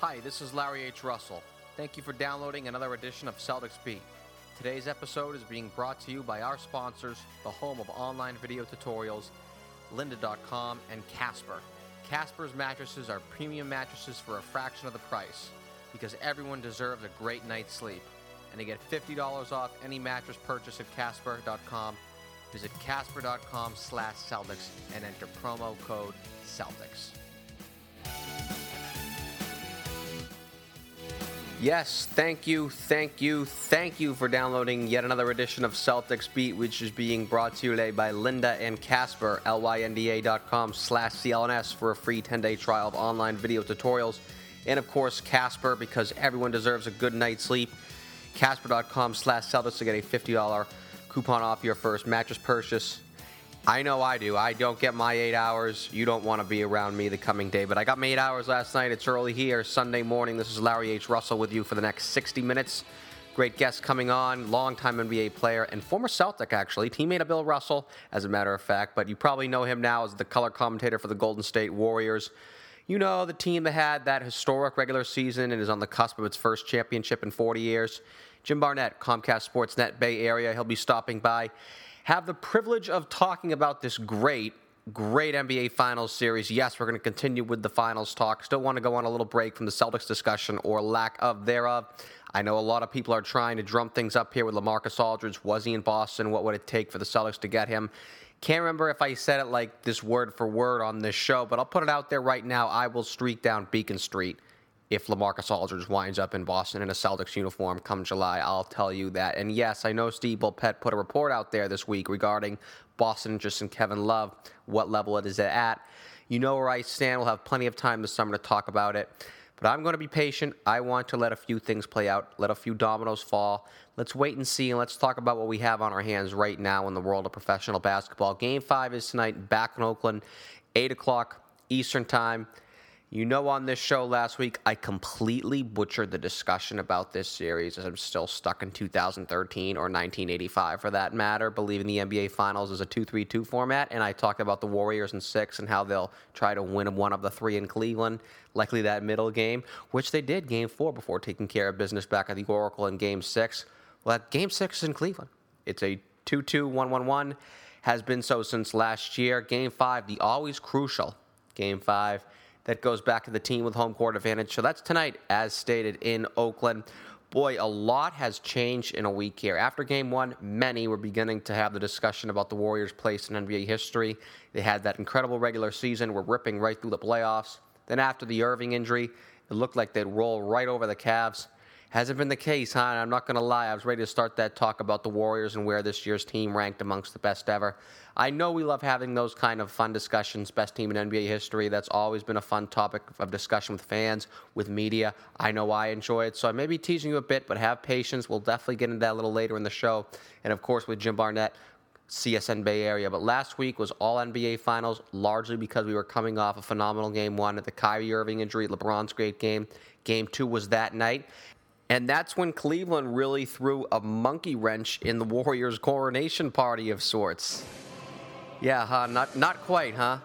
Hi, this is Larry H. Russell. Thank you for downloading another edition of Celtics Beat. Today's episode is being brought to you by our sponsors, the home of online video tutorials, lynda.com and Casper. Casper's mattresses are premium mattresses for a fraction of the price because everyone deserves a great night's sleep. And to get $50 off any mattress purchase at casper.com, visit casper.com slash Celtics and enter promo code Celtics. Yes, thank you, thank you, thank you for downloading yet another edition of Celtics Beat, which is being brought to you today by Lynda and Casper, lynda.com slash CLNS for a free 10-day trial of online video tutorials. And of course, Casper, because everyone deserves a good night's sleep. Casper.com slash Celtics to get a $50 coupon off your first mattress purchase. I know I do. I don't get my eight hours. You don't want to be around me the coming day, but I got my eight hours last night. It's early here, Sunday morning. This is Larry H. Russell with you for the next 60 minutes. Great guest coming on, longtime NBA player and former Celtic, actually, teammate of Bill Russell, as a matter of fact. But you probably know him now as the color commentator for the Golden State Warriors. You know, the team that had that historic regular season and is on the cusp of its first championship in 40 years. Jim Barnett, Comcast Sportsnet Bay Area. He'll be stopping by have the privilege of talking about this great, great NBA Finals series. Yes, we're going to continue with the Finals talk. Still want to go on a little break from the Celtics discussion or lack of thereof. I know a lot of people are trying to drum things up here with LaMarcus Aldridge. Was he in Boston? What would it take for the Celtics to get him? Can't remember if I said it like this word for word on this show, but I'll put it out there right now. I will streak down Beacon Street if LaMarcus Aldridge winds up in Boston in a Celtics uniform come July. I'll tell you that. And yes, I know Steve Bulpett put a report out there this week regarding Boston interest in Kevin Love, what level it is at. You know where I stand. We'll have plenty of time this summer to talk about it. But I'm going to be patient. I want to let a few things play out, let a few dominoes fall. Let's wait and see, and let's talk about what we have on our hands right now in the world of professional basketball. Game five is tonight back in Oakland, 8 o'clock Eastern Time. You know, on this show last week, I completely butchered the discussion about this series as I'm still stuck in 2013 or 1985 for that matter, believing the NBA Finals is a 2 3 2 format. And I talked about the Warriors in six and how they'll try to win one of the three in Cleveland, likely that middle game, which they did game four before taking care of business back at the Oracle in game six. Well, that game six is in Cleveland. It's a 2 2 1 1 1, has been so since last year. Game five, the always crucial game five that goes back to the team with home court advantage. So that's tonight, as stated in Oakland. Boy, a lot has changed in a week here. After game one, many were beginning to have the discussion about the Warriors' place in NBA history. They had that incredible regular season, were ripping right through the playoffs. Then after the Irving injury, it looked like they'd roll right over the Cavs. Hasn't been the case, huh? And I'm not going to lie. I was ready to start that talk about the Warriors and where this year's team ranked amongst the best ever. I know we love having those kind of fun discussions, best team in NBA history. That's always been a fun topic of discussion with fans, with media. I know I enjoy it. So I may be teasing you a bit, but have patience. We'll definitely get into that a little later in the show. And of course, with Jim Barnett, CSN Bay Area. But last week was all NBA Finals, largely because we were coming off a phenomenal game one at the Kyrie Irving injury, LeBron's great game. Game two was that night. And that's when Cleveland really threw a monkey wrench in the Warriors' coronation party of sorts. Yeah, huh? Not, not quite, huh?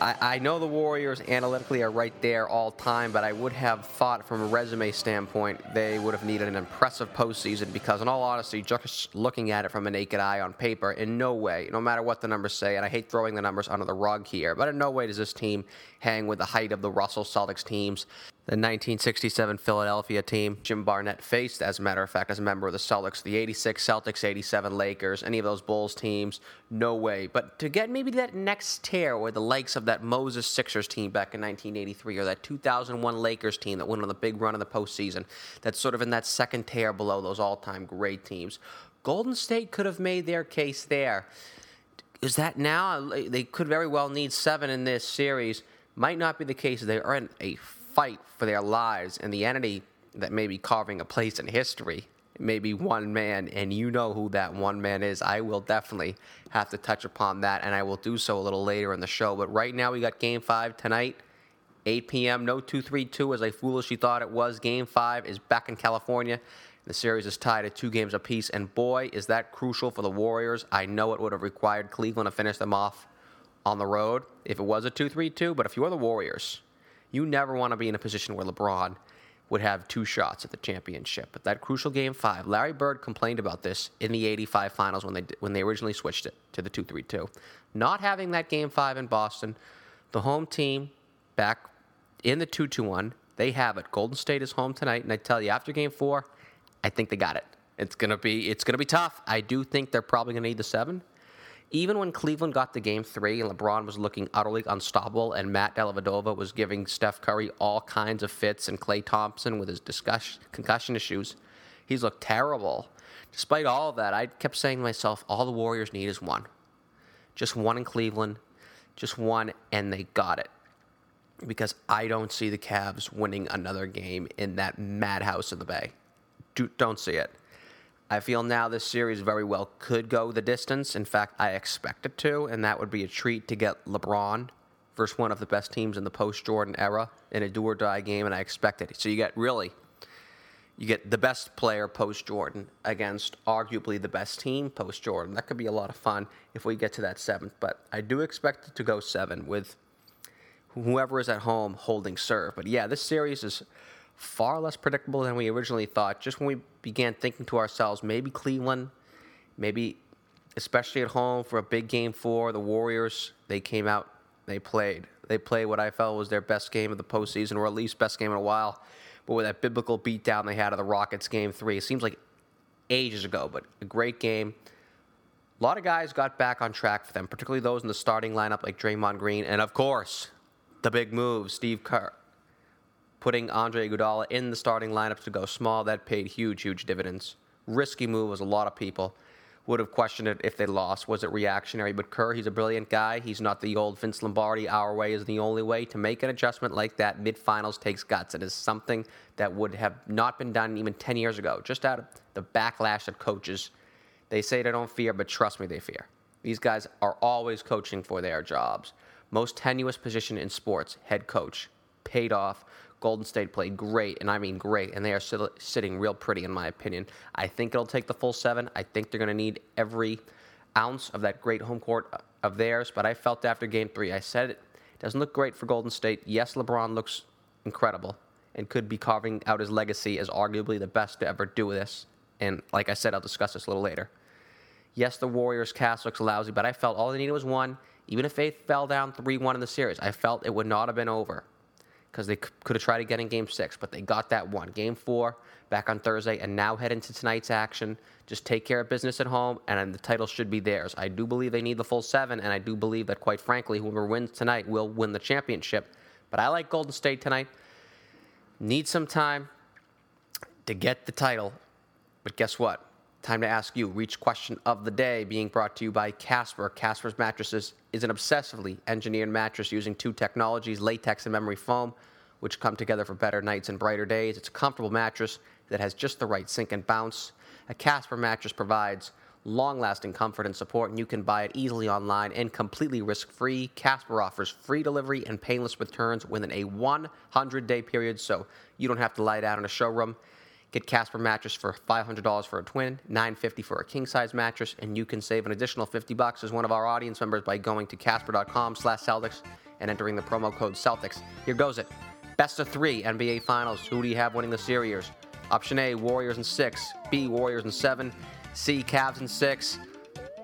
I, I know the Warriors analytically are right there all time, but I would have thought from a resume standpoint they would have needed an impressive postseason because, in all honesty, just looking at it from a naked eye on paper, in no way, no matter what the numbers say, and I hate throwing the numbers under the rug here, but in no way does this team hang with the height of the Russell Celtics teams the 1967 Philadelphia team Jim Barnett faced, as a matter of fact, as a member of the Celtics, the 86 Celtics, 87 Lakers, any of those Bulls teams, no way. But to get maybe that next tier where the likes of that Moses Sixers team back in 1983 or that 2001 Lakers team that went on the big run in the postseason, that's sort of in that second tier below those all time great teams. Golden State could have made their case there. Is that now? They could very well need seven in this series. Might not be the case. They are in a fight for their lives, and the entity that may be carving a place in history may be one man, and you know who that one man is. I will definitely have to touch upon that, and I will do so a little later in the show. But right now, we got game five tonight. 8 p.m. No 2-3-2 as I foolishly thought it was. Game five is back in California. The series is tied at two games apiece, and boy, is that crucial for the Warriors. I know it would have required Cleveland to finish them off on the road if it was a 2 3 2, but if you are the Warriors, you never want to be in a position where LeBron would have two shots at the championship. But that crucial game five, Larry Bird complained about this in the 85 finals when they, when they originally switched it to the 2 3 2. Not having that game five in Boston, the home team back in the 2 2 1, they have it. Golden State is home tonight, and I tell you, after game four, I think they got it. It's gonna be it's gonna be tough. I do think they're probably gonna need the seven. Even when Cleveland got the game three and LeBron was looking utterly unstoppable and Matt Dellavedova was giving Steph Curry all kinds of fits and Klay Thompson with his discuss, concussion issues, he's looked terrible. Despite all of that, I kept saying to myself, all the Warriors need is one. Just one in Cleveland, just one, and they got it. Because I don't see the Cavs winning another game in that madhouse in the Bay. Do, don't see it. I feel now this series very well could go the distance. In fact, I expect it to, and that would be a treat to get LeBron versus one of the best teams in the post Jordan era in a do or die game, and I expect it. So you get really, you get the best player post Jordan against arguably the best team post Jordan. That could be a lot of fun if we get to that seventh, but I do expect it to go seven with whoever is at home holding serve. But yeah, this series is far less predictable than we originally thought. Just when we began thinking to ourselves, maybe Cleveland, maybe especially at home for a big game for the Warriors, they came out, they played. They played what I felt was their best game of the postseason, or at least best game in a while. But with that biblical beatdown they had of the Rockets game three, it seems like ages ago, but a great game. A lot of guys got back on track for them, particularly those in the starting lineup like Draymond Green, and of course, the big move, Steve Kerr putting Andre Iguodala in the starting lineup to go small, that paid huge, huge dividends. Risky move as a lot of people would have questioned it if they lost. Was it reactionary? But Kerr, he's a brilliant guy. He's not the old Vince Lombardi. Our way is the only way. To make an adjustment like that mid finals takes guts. It is something that would have not been done even 10 years ago, just out of the backlash of coaches. They say they don't fear, but trust me, they fear. These guys are always coaching for their jobs. Most tenuous position in sports, head coach, paid off Golden State played great, and I mean great, and they are sit- sitting real pretty, in my opinion. I think it'll take the full seven. I think they're going to need every ounce of that great home court uh, of theirs, but I felt after game three, I said it doesn't look great for Golden State. Yes, LeBron looks incredible and could be carving out his legacy as arguably the best to ever do this. And like I said, I'll discuss this a little later. Yes, the Warriors cast looks lousy, but I felt all they needed was one. Even if they fell down 3 1 in the series, I felt it would not have been over because they could have tried again in game six, but they got that one. Game four, back on Thursday, and now head into tonight's action. Just take care of business at home, and the title should be theirs. I do believe they need the full seven, and I do believe that, quite frankly, whoever wins tonight will win the championship. But I like Golden State tonight. Need some time to get the title. But guess what? Time to ask you. Reach question of the day being brought to you by Casper. Casper's mattresses is an obsessively engineered mattress using two technologies, latex and memory foam, which come together for better nights and brighter days. It's a comfortable mattress that has just the right sink and bounce. A Casper mattress provides long lasting comfort and support, and you can buy it easily online and completely risk free. Casper offers free delivery and painless returns within a 100 day period, so you don't have to lie down in a showroom. Get Casper mattress for $500 for a twin, 950 for a king size mattress, and you can save an additional 50 bucks as one of our audience members by going to casper.com slash Celtics and entering the promo code Celtics. Here goes it. Best of three NBA Finals. Who do you have winning the series? Option A, Warriors in six. B, Warriors in seven. C, Cavs in six.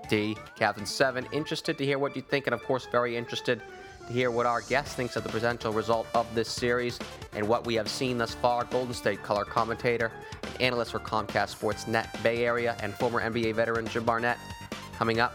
D, Cavs in seven. Interested to hear what you think, and of course, very interested to hear what our guest thinks of the potential result of this series and what we have seen thus far. Golden State color commentator and analyst for Comcast Sports Net Bay Area and former NBA veteran Jim Barnett coming up.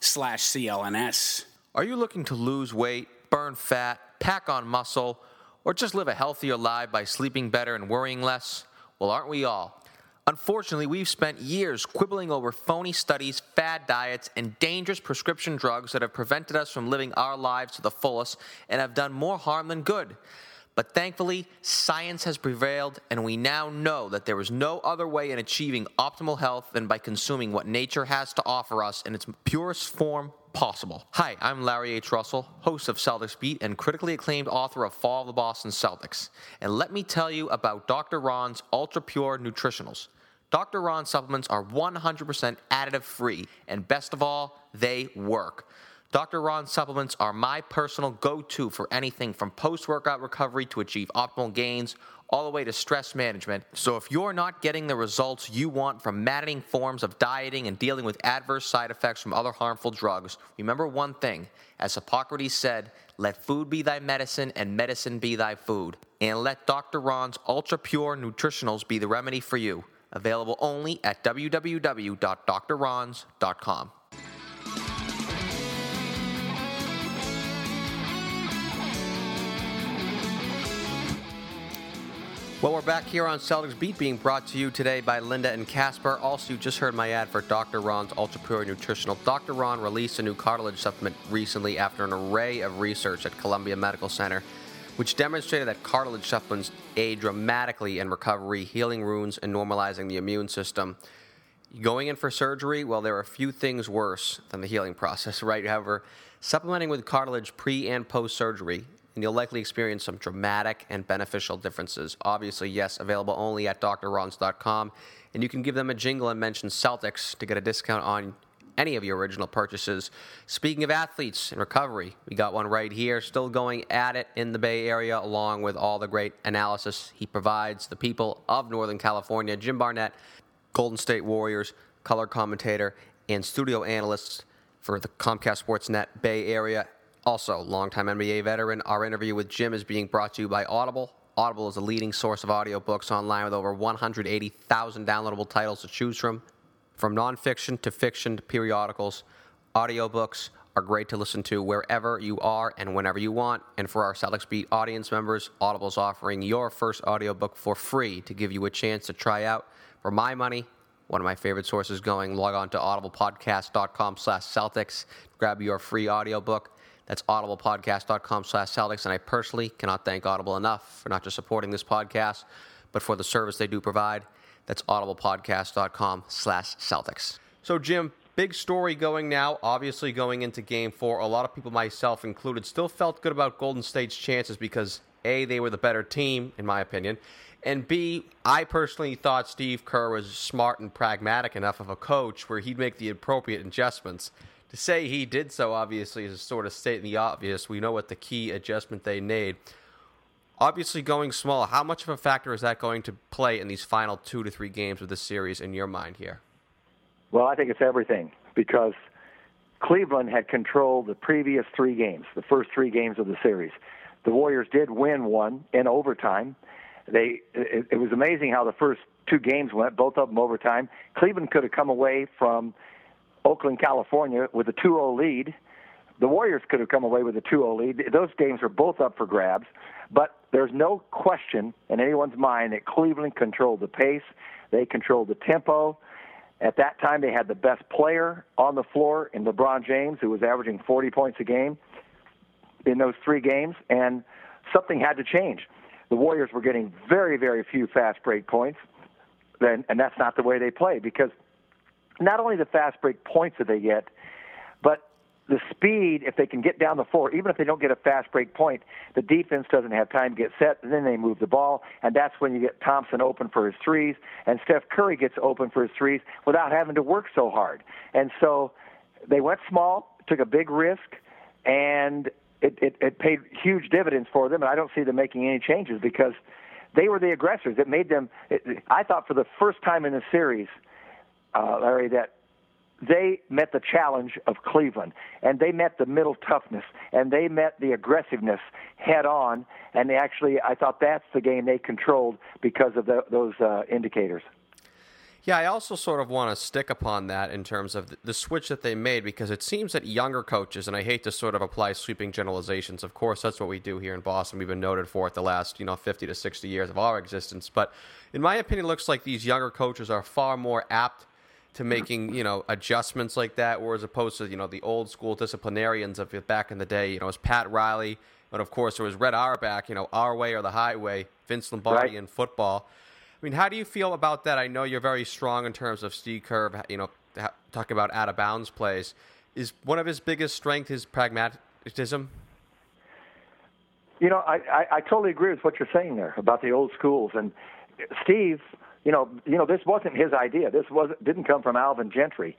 slash CLNS. Are you looking to lose weight, burn fat, pack on muscle, or just live a healthier life by sleeping better and worrying less? Well, aren't we all? Unfortunately, we've spent years quibbling over phony studies, fad diets, and dangerous prescription drugs that have prevented us from living our lives to the fullest and have done more harm than good. But thankfully, science has prevailed, and we now know that there is no other way in achieving optimal health than by consuming what nature has to offer us in its purest form possible. Hi, I'm Larry H. Russell, host of Celtics Beat and critically acclaimed author of Fall of the Boston Celtics. And let me tell you about Dr. Ron's Ultra Pure Nutritionals. Dr. Ron supplements are 100% additive free, and best of all, they work. Dr. Ron's supplements are my personal go to for anything from post workout recovery to achieve optimal gains, all the way to stress management. So, if you're not getting the results you want from maddening forms of dieting and dealing with adverse side effects from other harmful drugs, remember one thing. As Hippocrates said, let food be thy medicine and medicine be thy food. And let Dr. Ron's ultra pure nutritionals be the remedy for you. Available only at www.drrons.com. Well, we're back here on Celtics Beat, being brought to you today by Lynda and Casper. Also, you just heard my ad for Dr. Ron's Ultra Pure Nutritional. Dr. Ron released a new cartilage supplement recently after an array of research at Columbia Medical Center, which demonstrated that cartilage supplements aid dramatically in recovery, healing wounds, and normalizing the immune system. Going in for surgery, well, there are a few things worse than the healing process, right? However, supplementing with cartilage pre and post surgery and you'll likely experience some dramatic and beneficial differences. Obviously, yes, available only at drrons.com, and you can give them a jingle and mention Celtics to get a discount on any of your original purchases. Speaking of athletes and recovery, we got one right here, still going at it in the Bay Area, along with all the great analysis he provides. The people of Northern California, Jim Barnett, Golden State Warriors, color commentator, and studio analyst for the Comcast Sportsnet Bay Area also, longtime NBA veteran, our interview with Jim is being brought to you by Audible. Audible is a leading source of audiobooks online with over 180,000 downloadable titles to choose from. From nonfiction to fiction to periodicals, audiobooks are great to listen to wherever you are and whenever you want. And for our Celtics Beat audience members, Audible is offering your first audiobook for free to give you a chance to try out. For my money, one of my favorite sources going, log on to audiblepodcast.com slash Celtics, grab your free audiobook. That's audiblepodcast.com slash Celtics. And I personally cannot thank Audible enough for not just supporting this podcast, but for the service they do provide. That's audiblepodcast.com slash Celtics. So, Jim, big story going now, obviously going into game four. A lot of people, myself included, still felt good about Golden State's chances because A, they were the better team, in my opinion. And B, I personally thought Steve Kerr was smart and pragmatic enough of a coach where he'd make the appropriate adjustments to say he did so, obviously, is sort of stating the obvious. We know what the key adjustment they made. Obviously, going small, how much of a factor is that going to play in these final two to three games of the series in your mind here? Well, I think it's everything because Cleveland had controlled the previous three games, the first three games of the series. The Warriors did win one in overtime. They it, it was amazing how the first two games went, both of them overtime. Cleveland could have come away from Oakland, California, with a 2-0 lead. The Warriors could have come away with a 2-0 lead. Those games were both up for grabs, but there's no question in anyone's mind that Cleveland controlled the pace. They controlled the tempo. At that time, they had the best player on the floor in LeBron James, who was averaging 40 points a game in those three games, and something had to change. The Warriors were getting very, very few fast break points, and, and that's not the way they play because – not only the fast break points that they get, but the speed, if they can get down the floor, even if they don't get a fast break point, the defense doesn't have time to get set, and then they move the ball, and that's when you get Thompson open for his threes, and Steph Curry gets open for his threes without having to work so hard. And so they went small, took a big risk, and it, it, it paid huge dividends for them, and I don't see them making any changes because they were the aggressors. It made them, it, I thought for the first time in the series – uh, Larry, that they met the challenge of Cleveland, and they met the middle toughness, and they met the aggressiveness head on. And they actually, I thought that's the game they controlled because of the, those uh, indicators. Yeah, I also sort of want to stick upon that in terms of the switch that they made because it seems that younger coaches, and I hate to sort of apply sweeping generalizations. Of course, that's what we do here in Boston. We've been noted for it the last, you know, 50 to 60 years of our existence. But in my opinion, it looks like these younger coaches are far more apt to making, you know, adjustments like that, or as opposed to, you know, the old school disciplinarians of back in the day, you know, it was Pat Riley, and of course, there was Red Auerbach, you know, our way or the highway, Vince Lombardi right. in football. I mean, how do you feel about that? I know you're very strong in terms of Steve Kerr, you know, talking about out of bounds plays. Is one of his biggest strengths his pragmatism? You know, I, I, I totally agree with what you're saying there about the old schools. And Steve, you know, you know, this wasn't his idea. This was didn't come from Alvin Gentry.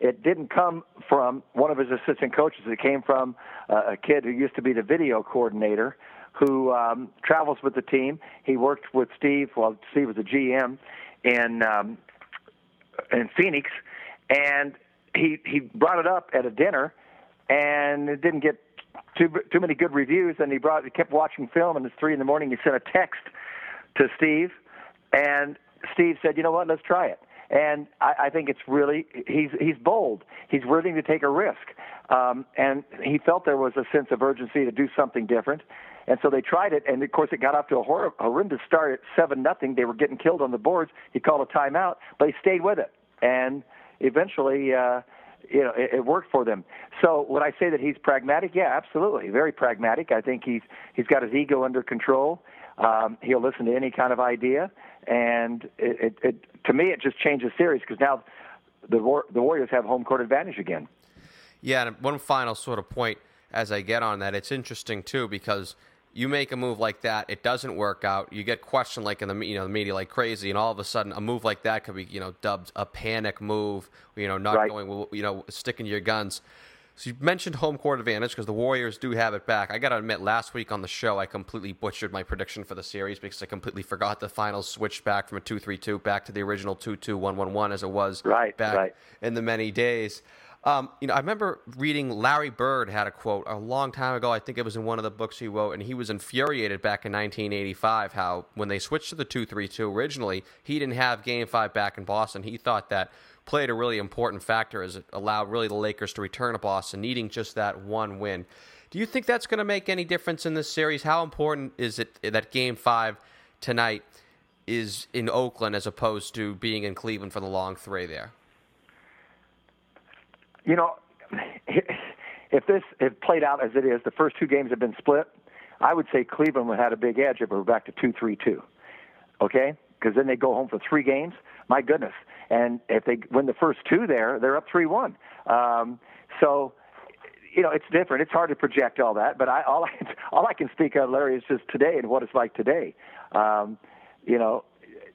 It didn't come from one of his assistant coaches. It came from uh, a kid who used to be the video coordinator who um, travels with the team. He worked with Steve while Steve was a GM in um, in Phoenix, and he he brought it up at a dinner, and it didn't get too too many good reviews. And he brought he kept watching film, and it's three in the morning. He sent a text to Steve, and Steve said, "You know what? Let's try it." And I, I think it's really he's he's bold. He's willing to take a risk, um, and he felt there was a sense of urgency to do something different. And so they tried it, and of course it got off to a hor- horrendous start at seven nothing. They were getting killed on the boards. He called a timeout, but he stayed with it, and eventually, uh, you know, it, it worked for them. So would I say that he's pragmatic? Yeah, absolutely, very pragmatic. I think he's he's got his ego under control. Um, he'll listen to any kind of idea, and it, it, it to me it just changes series because now the the Warriors have home court advantage again. Yeah, and one final sort of point as I get on that, it's interesting too because you make a move like that, it doesn't work out. You get questioned like in the you know the media like crazy, and all of a sudden a move like that could be you know dubbed a panic move. You know, not right. going you know sticking to your guns. So you mentioned home court advantage because the Warriors do have it back. I got to admit, last week on the show, I completely butchered my prediction for the series because I completely forgot the finals switched back from a two-three-two back to the original two-two-one-one-one as it was right, back right. in the many days. Um, you know, I remember reading Larry Bird had a quote a long time ago. I think it was in one of the books he wrote, and he was infuriated back in 1985 how when they switched to the 2-3-2 originally, he didn't have Game Five back in Boston. He thought that played a really important factor as it allowed really the Lakers to return to Boston, needing just that one win. Do you think that's going to make any difference in this series? How important is it that Game Five tonight is in Oakland as opposed to being in Cleveland for the long three there? you know, if this had played out as it is, the first two games have been split. I would say Cleveland would have had a big edge if we were back to two three two. Okay, because then they go home for three games. My goodness, and if they win the first two there, they're up three one. Um, so you know, it's different. It's hard to project all that, but I all I all I can speak of, Larry, is just today and what it's like today. Um, you know,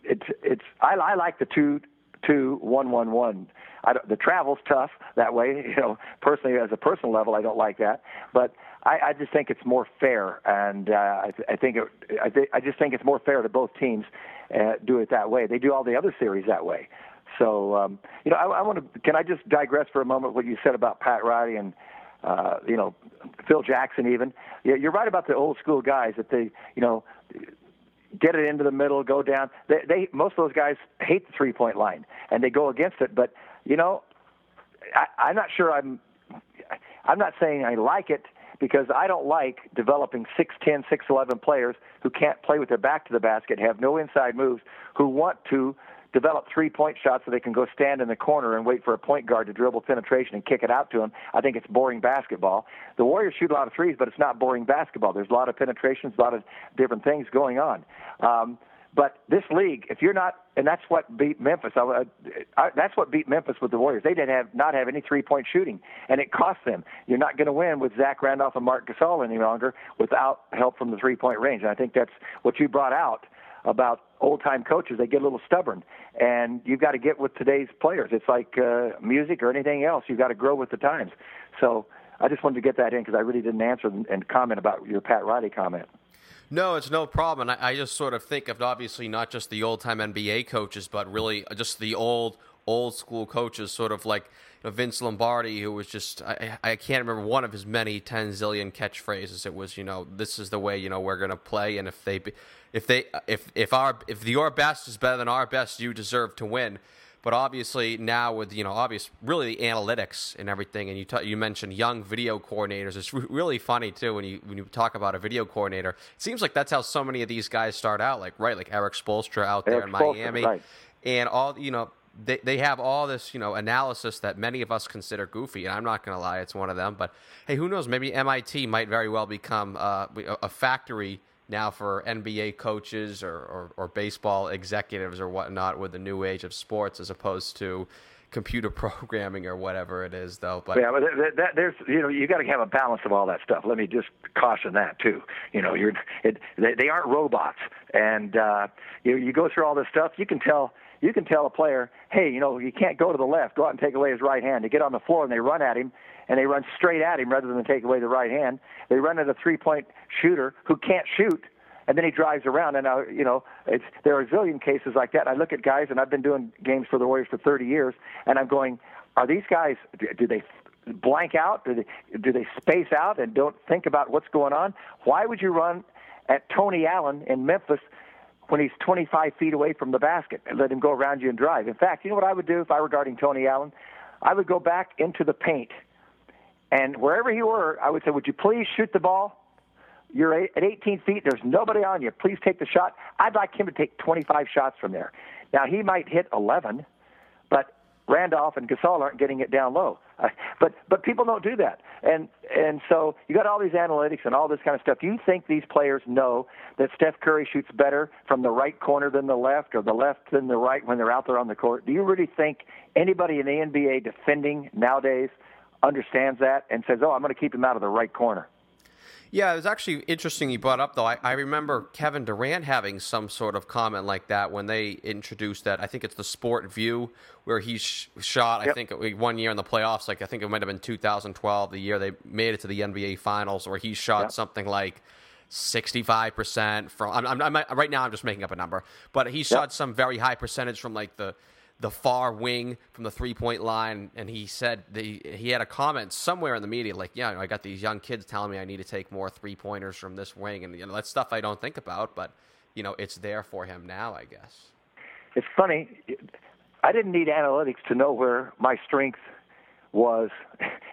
it's it's I, I like the two two one one one I don't, the travel's tough that way. You know, personally, as a personal level, I don't like that. But I, I just think it's more fair, and uh, I, I think it, I, th- I just think it's more fair to both teams uh, do it that way. They do all the other series that way. So, um, you know, I, I want to. Can I just digress for a moment? What you said about Pat Riley and uh, you know Phil Jackson, even. Yeah, you're right about the old school guys that they, you know, get it into the middle, go down. They, they most of those guys hate the three point line and they go against it. But you know, I, I'm not sure I'm. I'm not saying I like it because I don't like developing 6'10", 6'11 players who can't play with their back to the basket, have no inside moves, who want to develop three-point shots so they can go stand in the corner and wait for a point guard to dribble penetration and kick it out to them. I think it's boring basketball. The Warriors shoot a lot of threes, but it's not boring basketball. There's a lot of penetrations, a lot of different things going on. Um, but this league, if you're not, and that's what beat Memphis. I, I, that's what beat Memphis with the Warriors. They didn't have not have any three point shooting, and it cost them. You're not going to win with Zach Randolph and Marc Gasol any longer without help from the three point range. And I think that's what you brought out about old time coaches. They get a little stubborn, and you've got to get with today's players. It's like uh, music or anything else. You've got to grow with the times. So I just wanted to get that in because I really didn't answer and comment about your Pat Riley comment. No, it's no problem. I, I just sort of think of obviously not just the old time NBA coaches, but really just the old old school coaches, sort of like you know, Vince Lombardi, who was just I, I can't remember one of his many ten zillion catchphrases. It was you know this is the way you know we're going to play, and if they if they if if our if your best is better than our best, you deserve to win. But obviously now with you know obvious really the analytics and everything, and you t- you mentioned young video coordinators. It's re- really funny too when you when you talk about a video coordinator. It seems like that's how so many of these guys start out. Like right, like Erik Spoelstra out there in Miami, right. and all you know they, they have all this you know analysis that many of us consider goofy, and I'm not going to lie, it's one of them. But hey, who knows? Maybe MIT might very well become uh, a factory now for NBA coaches or, or, or, baseball executives or whatnot with the new age of sports, as opposed to computer programming or whatever it is, though. But yeah, but that, that, there's you know you got to have a balance of all that stuff. Let me just caution that too. You know, you're it, they, they aren't robots, and uh, you you go through all this stuff. You can tell you can tell a player, hey, you know, you can't go to the left. Go out and take away his right hand. They get on the floor and they run at him, and they run straight at him rather than take away the right hand. They run at a three-point shooter who can't shoot, and then he drives around. And uh, you know, it's, there are a zillion cases like that. I look at guys, and I've been doing games for the Warriors for 30 years, and I'm going, are these guys? Do they blank out? Do they do they space out and don't think about what's going on? Why would you run at Tony Allen in Memphis? when he's 25 feet away from the basket and let him go around you and drive. In fact, you know what I would do if I were guarding Tony Allen? I would go back into the paint, and wherever he were, I would say, "Would you please shoot the ball? You're at 18 feet. There's nobody on you. Please take the shot." I'd like him to take 25 shots from there. Now he might hit 11, but Randolph and Gasol aren't getting it down low. Uh, but but people don't do that, and and so you got all these analytics and all this kind of stuff. Do you think these players know that Steph Curry shoots better from the right corner than the left, or the left than the right when they're out there on the court? Do you really think anybody in the NBA defending nowadays understands that and says, "Oh, I'm going to keep him out of the right corner"? Yeah, it was actually interesting you brought up though. I, I, remember Kevin Durant having some sort of comment like that when they introduced that. I think it's the SportVU where he sh- shot. Yep. I think one year in the playoffs, like I think it might have been 2012, the year they made it to the NBA Finals, where he shot yep. something like 65% from. I'm, I'm, I'm, right now, I'm just making up a number, but he shot yep. some very high percentage from like the the far wing from the three point line, and he said the, he had a comment somewhere in the media like, "Yeah, I got these young kids telling me I need to take more three pointers from this wing," and you know that's stuff I don't think about, but you know it's there for him now, I guess. It's funny. I didn't need analytics to know where my strength was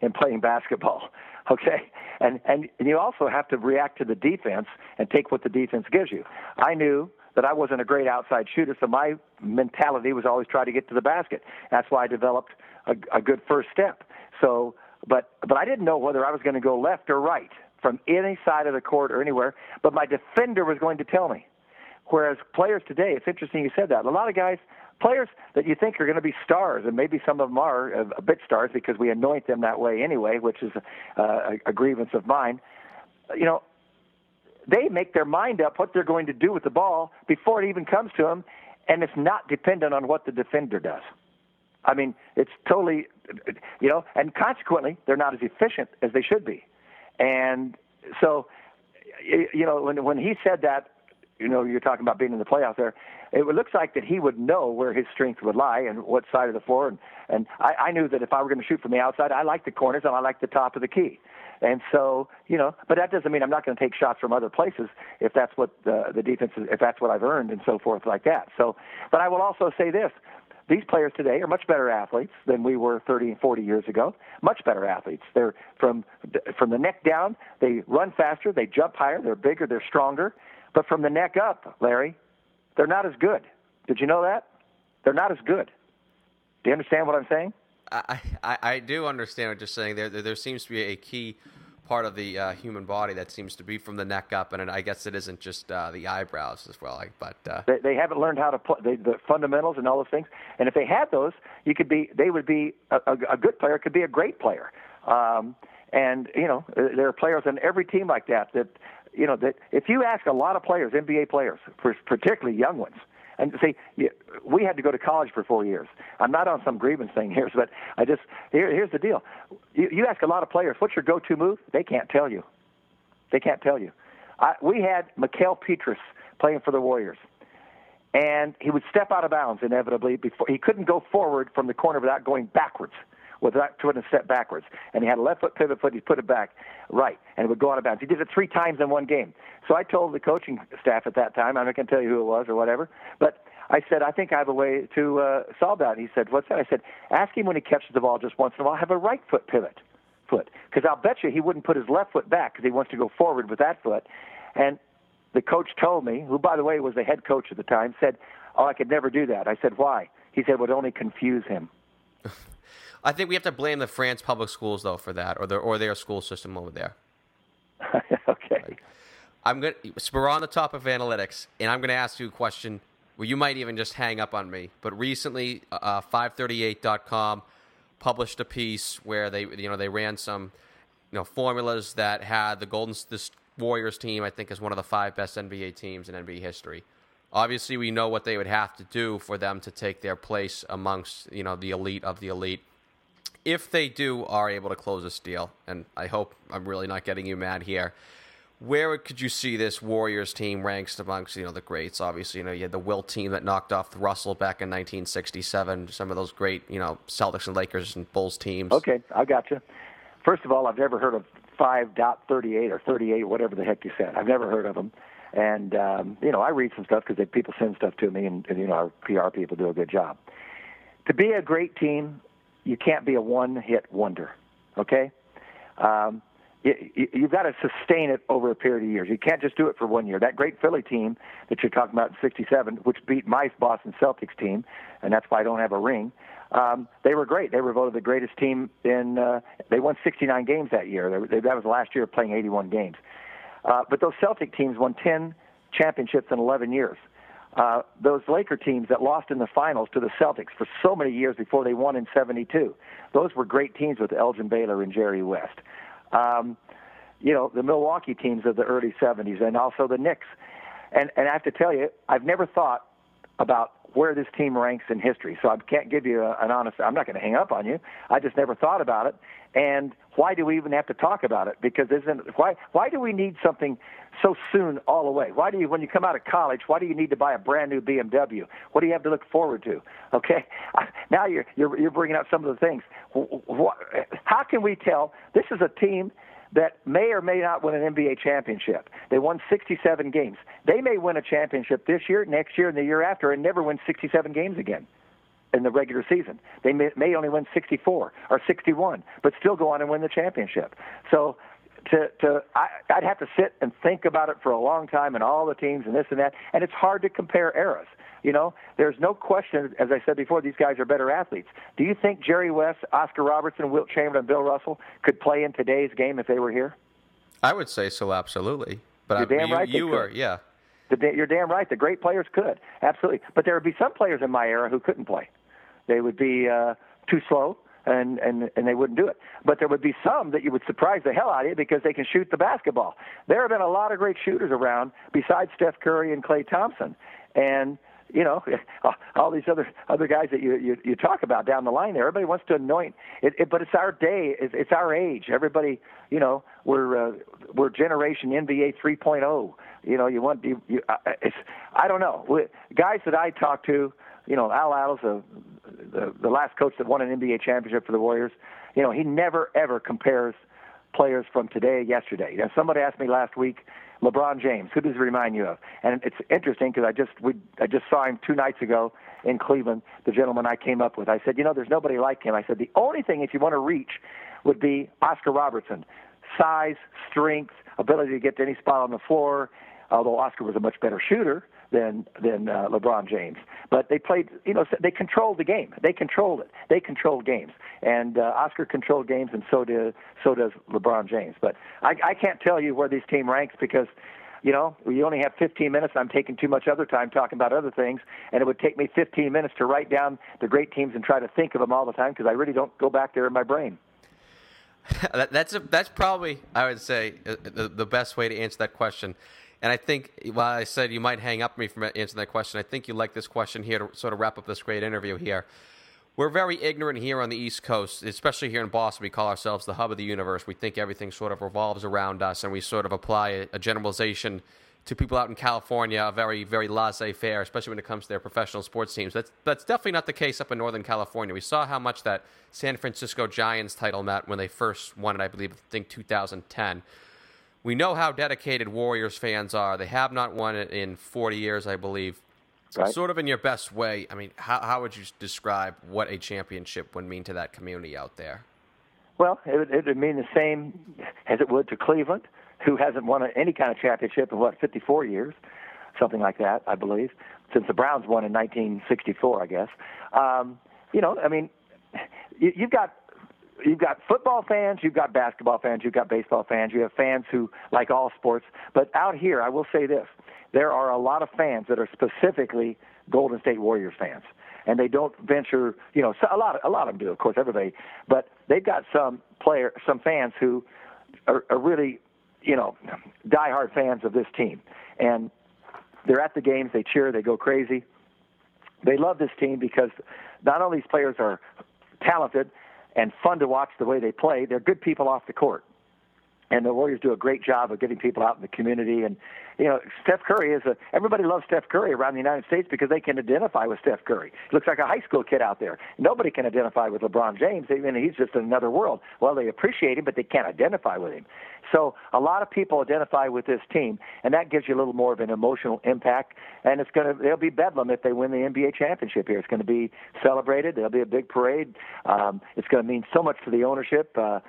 in playing basketball. Okay, and and you also have to react to the defense and take what the defense gives you. I knew that I wasn't a great outside shooter, so my mentality was always try to get to the basket. That's why I developed a, a good first step. So, but but I didn't know whether I was going to go left or right from any side of the court or anywhere. But my defender was going to tell me. Whereas players today, it's interesting you said that. A lot of guys, players that you think are going to be stars, and maybe some of them are uh, a bit stars because we anoint them that way anyway, which is a, a, a grievance of mine. You know, they make their mind up what they're going to do with the ball before it even comes to them, and it's not dependent on what the defender does. I mean, it's totally, you know, and consequently, they're not as efficient as they should be. And so, you know, when when he said that, you know, you're talking about being in the playoffs there. It looks like that he would know where his strength would lie and what side of the floor. And, and I, I knew that if I were going to shoot from the outside, I like the corners and I like the top of the key. And so, you know, but that doesn't mean I'm not going to take shots from other places if that's what the, the defense is, if that's what I've earned and so forth like that. So, but I will also say this. These players today are much better athletes than we were 30 and 40 years ago. Much better athletes. They're from from the neck down. They run faster. They jump higher. They're bigger. They're stronger. But from the neck up, Larry, they're not as good. Did you know that? They're not as good. Do you understand what I'm saying? I, I, I do understand what you're saying. There, there, there seems to be a key part of the uh, human body that seems to be from the neck up, and I guess it isn't just uh, the eyebrows as well. Like, But uh, they, they haven't learned how to play the fundamentals and all those things. And if they had those, you could be they would be a, a, a good player, could be a great player. Um, and you know there are players on every team like that that you know that if you ask a lot of players, NBA players, particularly young ones, and see, we had to go to college for four years. I'm not on some grievance thing here, but I just here, here's the deal. You, you ask a lot of players, what's your go-to move? They can't tell you. They can't tell you. I, we had Mickael Pietrus playing for the Warriors, and he would step out of bounds inevitably before he couldn't go forward from the corner without going backwards without trying to step backwards. And he had a left foot pivot foot, he put it back right, and it would go out of bounds. He did it three times in one game. So I told the coaching staff at that time, I'm not going to tell you who it was or whatever, but I said, I think I have a way to uh, solve that. And he said, What's that? I said, Ask him when he catches the ball just once in a while, have a right foot pivot foot. Because I'll bet you he wouldn't put his left foot back because he wants to go forward with that foot. And the coach told me, who, by the way, was the head coach at the time, said, Oh, I could never do that. I said, Why? He said, would only confuse him. I think we have to blame the France public schools, though, for that, or their, or their school system over there. okay. I'm going to, we're on the top of analytics, and I'm going to ask you a question well, you might even just hang up on me. But recently, uh, 538.com published a piece where they, you know, they ran some, you know, formulas that had the Golden this Warriors team. I think is one of the five best NBA teams in NBA history. Obviously, we know what they would have to do for them to take their place amongst, you know, the elite of the elite. If they do are able to close this deal, and I hope I'm really not getting you mad here where could you see this Warriors team ranks amongst you know the greats? Obviously, you know you had the Wilt team that knocked off the Russell back in 1967. Some of those great you know Celtics and Lakers and Bulls teams. Okay, I got you. First of all, I've never heard of five dot thirty eight or thirty eight, whatever the heck you said. I've never heard of them. And um, you know, I read some stuff because people send stuff to me, and, and you know, our PR people do a good job. To be a great team, you can't be a one hit wonder. Okay. Um, you, you've got to sustain it over a period of years. You can't just do it for one year. That great Philly team that you're talking about in '67, which beat my Boston Celtics team, and that's why I don't have a ring. Um, they were great. They were voted the greatest team in. Uh, they won 69 games that year. They, that was the last year of playing 81 games. Uh, but those Celtic teams won 10 championships in 11 years. Uh, those Laker teams that lost in the finals to the Celtics for so many years before they won in '72, those were great teams with Elgin Baylor and Jerry West um, you know, the Milwaukee teams of the early 70s and also the Knicks. And, and I have to tell you, I've never thought about where this team ranks in history. So I can't give you an honest. I'm not going to hang up on you. I just never thought about it. And why do we even have to talk about it? Because isn't why why do we need something so soon all the way? Why do you when you come out of college? Why do you need to buy a brand new BMW? What do you have to look forward to? Okay, now you're you're, you're bringing out some of the things. How can we tell this is a team that may or may not win an NBA championship. They won 67 games. They may win a championship this year, next year, and the year after, and never win 67 games again in the regular season. They may, may only win 64 or 61, but still go on and win the championship. So to to I, I'd have to sit and think about it for a long time and all the teams and this and that, and it's hard to compare eras. You know, there's no question, as I said before, these guys are better athletes. Do you think Jerry West, Oscar Robertson, Wilt Chamberlain, and Bill Russell could play in today's game if they were here? I would say so, absolutely. But you're I, damn you, right. You were, yeah. The, you're damn right. The great players could absolutely, but there would be some players in my era who couldn't play. They would be uh, too slow, and, and and they wouldn't do it. But there would be some that you would surprise the hell out of you because they can shoot the basketball. There have been a lot of great shooters around besides Steph Curry and Klay Thompson, and you know all these other other guys that you you, you talk about down the line there. Everybody wants to anoint it, it but it's our day. It's, it's our age. Everybody, you know, we're uh, we're generation NBA 3.0. You know, you want you, you it's I don't know. We, guys that I talk to you know, Al Attles, the, the the last coach that won an NBA championship for the Warriors, you know, he never ever compares players from today yesterday. You know, somebody asked me last week, LeBron James, who does he remind you of? And it's interesting because I just we I just saw him two nights ago in Cleveland. The gentleman I came up with, I said, you know, there's nobody like him. I said the only thing if you want to reach would be Oscar Robertson, size, strength, ability to get to any spot on the floor. Although Oscar was a much better shooter, than than uh, LeBron James. But they played, you know, they controlled the game. They controlled it. They controlled games, and uh, Oscar controlled games, and so did so does LeBron James. But I, I can't tell you where this team ranks because. You know, you only have 15 minutes. I'm taking too much other time talking about other things, and it would take me 15 minutes to write down the great teams and try to think of them all the time because I really don't go back there in my brain. that's a, that's probably I would say uh, the, the best way to answer that question. And I think while I said you might hang up me from answering that question, I think you like this question here to sort of wrap up this great interview here. We're very ignorant here on the East Coast, especially here in Boston. We call ourselves the hub of the universe. We think everything sort of revolves around us, and we sort of apply a, generalization to people out in California, a very, very laissez-faire, especially when it comes to their professional sports teams. That's that's definitely not the case up in Northern California. We saw how much that San Francisco Giants title meant when they first won it. I believe, I think 2010 we know how dedicated Warriors fans are. They have not won it in 40 years, I believe. Right? Sort of in your best way. I mean, how, how would you describe what a championship would mean to that community out there? Well, it would, it would mean the same as it would to Cleveland, who hasn't won any kind of championship in what 54 years, something like that, I believe, since the Browns won in 1964, I guess. Um, you know, I mean, you, you've got you've got football fans, you've got basketball fans, you've got baseball fans, you have fans who like all sports. But out here, I will say this: there are a lot of fans that are specifically Golden State Warriors fans and they don't venture. You know, a lot a lot of them do, of course, everybody. But they've got some player, some fans who are, are really, you know, diehard fans of this team, and they're at the games, they cheer, they go crazy. They love this team because not only these players are talented and fun to watch the way they play, they're good people off the court and the Warriors do a great job of getting people out in the community. And you know, Steph Curry is a everybody loves Steph Curry around the United States because they can identify with Steph Curry. He looks like a high school kid out there. Nobody can identify with LeBron James. I mean, he's just in another world. Well, they appreciate him, but they can't identify with him. So a lot of people identify with this team, and that gives you a little more of an emotional impact. And it's to they'll be bedlam if they win the NBA championship here. It's going to be celebrated. There'll be a big parade. Um, it's going to mean so much to the ownership. Uh,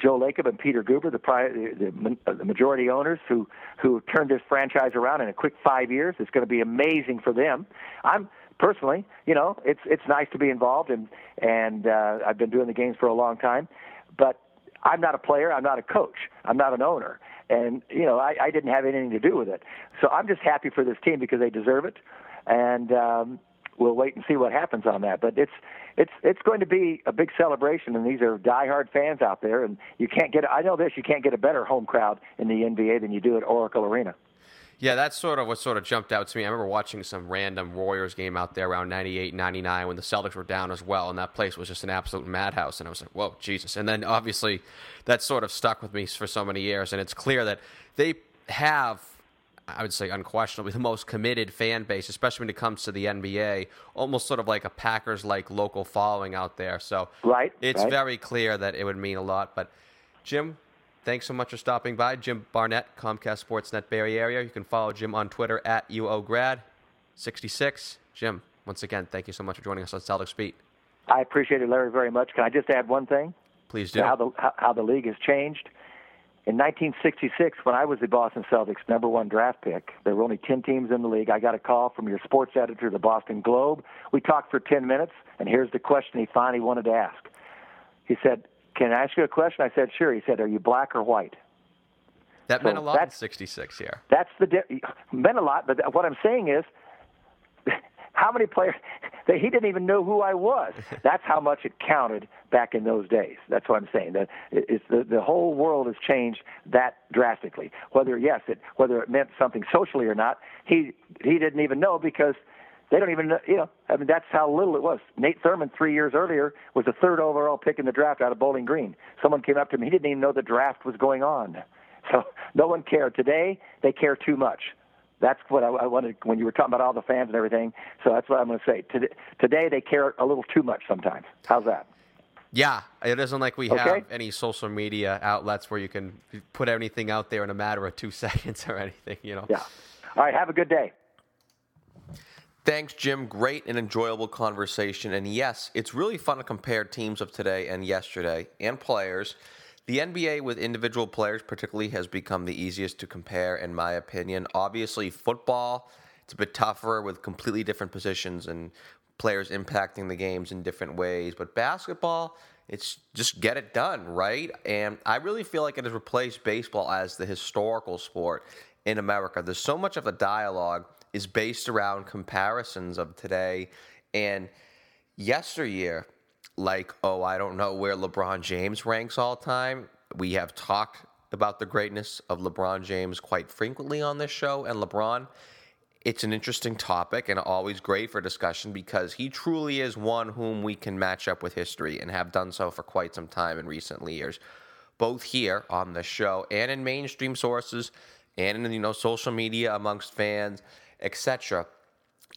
Joe Lacob and Peter Guber, the, pri- the, the majority owners who who turned this franchise around in a quick five years. It's going to be amazing for them. I'm personally, you know, it's it's nice to be involved, and and uh, I've been doing the games for a long time, but I'm not a player. I'm not a coach. I'm not an owner, and you know, I, I didn't have anything to do with it. So I'm just happy for this team because they deserve it, and um, we'll wait and see what happens on that. But it's it's it's going to be a big celebration, and these are diehard fans out there, and you can't get. I know this: you can't get a better home crowd in the NBA than you do at Oracle Arena. Yeah, that's sort of what sort of jumped out to me. I remember watching some random Warriors game out there around 98, 99 when the Celtics were down as well, and that place was just an absolute madhouse. And I was like, whoa, Jesus. And then obviously that sort of stuck with me for so many years. And it's clear that they have I would say unquestionably the most committed fan base, especially when it comes to the NBA. Almost sort of like a Packers like local following out there. So right, it's right. very clear that it would mean a lot. But Jim, thanks so much for stopping by. Jim Barnett, Comcast Sportsnet Bay Area. You can follow Jim on Twitter at UOGrad66. Jim, once again, thank you so much for joining us on Celtics Beat. I appreciate it, Larry, very much. Can I just add one thing? Please do. How the how, how the league has changed. In 1966, when I was the Boston Celtics number one draft pick, there were only 10 teams in the league. I got a call from your sports editor of the Boston Globe. We talked for 10 minutes, and here's the question he finally wanted to ask. He said, Can I ask you a question? I said, Sure. He said, Are you black or white? That so meant a lot in 66 here. That's the di- meant a lot, but what I'm saying is how many players that he didn't even know who I was. That's how much it counted back in those days. That's what I'm saying. That it's the the whole world has changed that drastically. Whether yes, it whether it meant something socially or not, he he didn't even know because they don't even know, you know. I mean, that's how little it was. Nate Thurmond three years earlier was the third overall pick in the draft out of Bowling Green. Someone came up to him. He didn't even know the draft was going on. So no one cared. Today they care too much. That's what I, I, wanted when you were talking about all the fans and everything. So that's what I'm going to say. Today, today they care a little too much sometimes. How's that? Yeah, it isn't like we okay. have any social media outlets where you can put anything out there in a matter of two seconds or anything, you know. Yeah. All right. Have a good day. Thanks, Jim. Great and enjoyable conversation. And yes, it's really fun to compare teams of today and yesterday and players. The NBA with individual players, particularly, has become the easiest to compare, in my opinion. Obviously, football, it's a bit tougher with completely different positions and players impacting the games in different ways. But basketball, it's just get it done, right? And I really feel like it has replaced baseball as the historical sport in America. There's so much of the dialogue is based around comparisons of today and yesteryear like, oh, I don't know where LeBron James ranks all time. We have talked about the greatness of LeBron James quite frequently on this show, and LeBron, it's an interesting topic and always great for discussion because he truly is one whom we can match up with history and have done so for quite some time in recent years, both here on the show and in mainstream sources and in you know social media amongst fans, etc.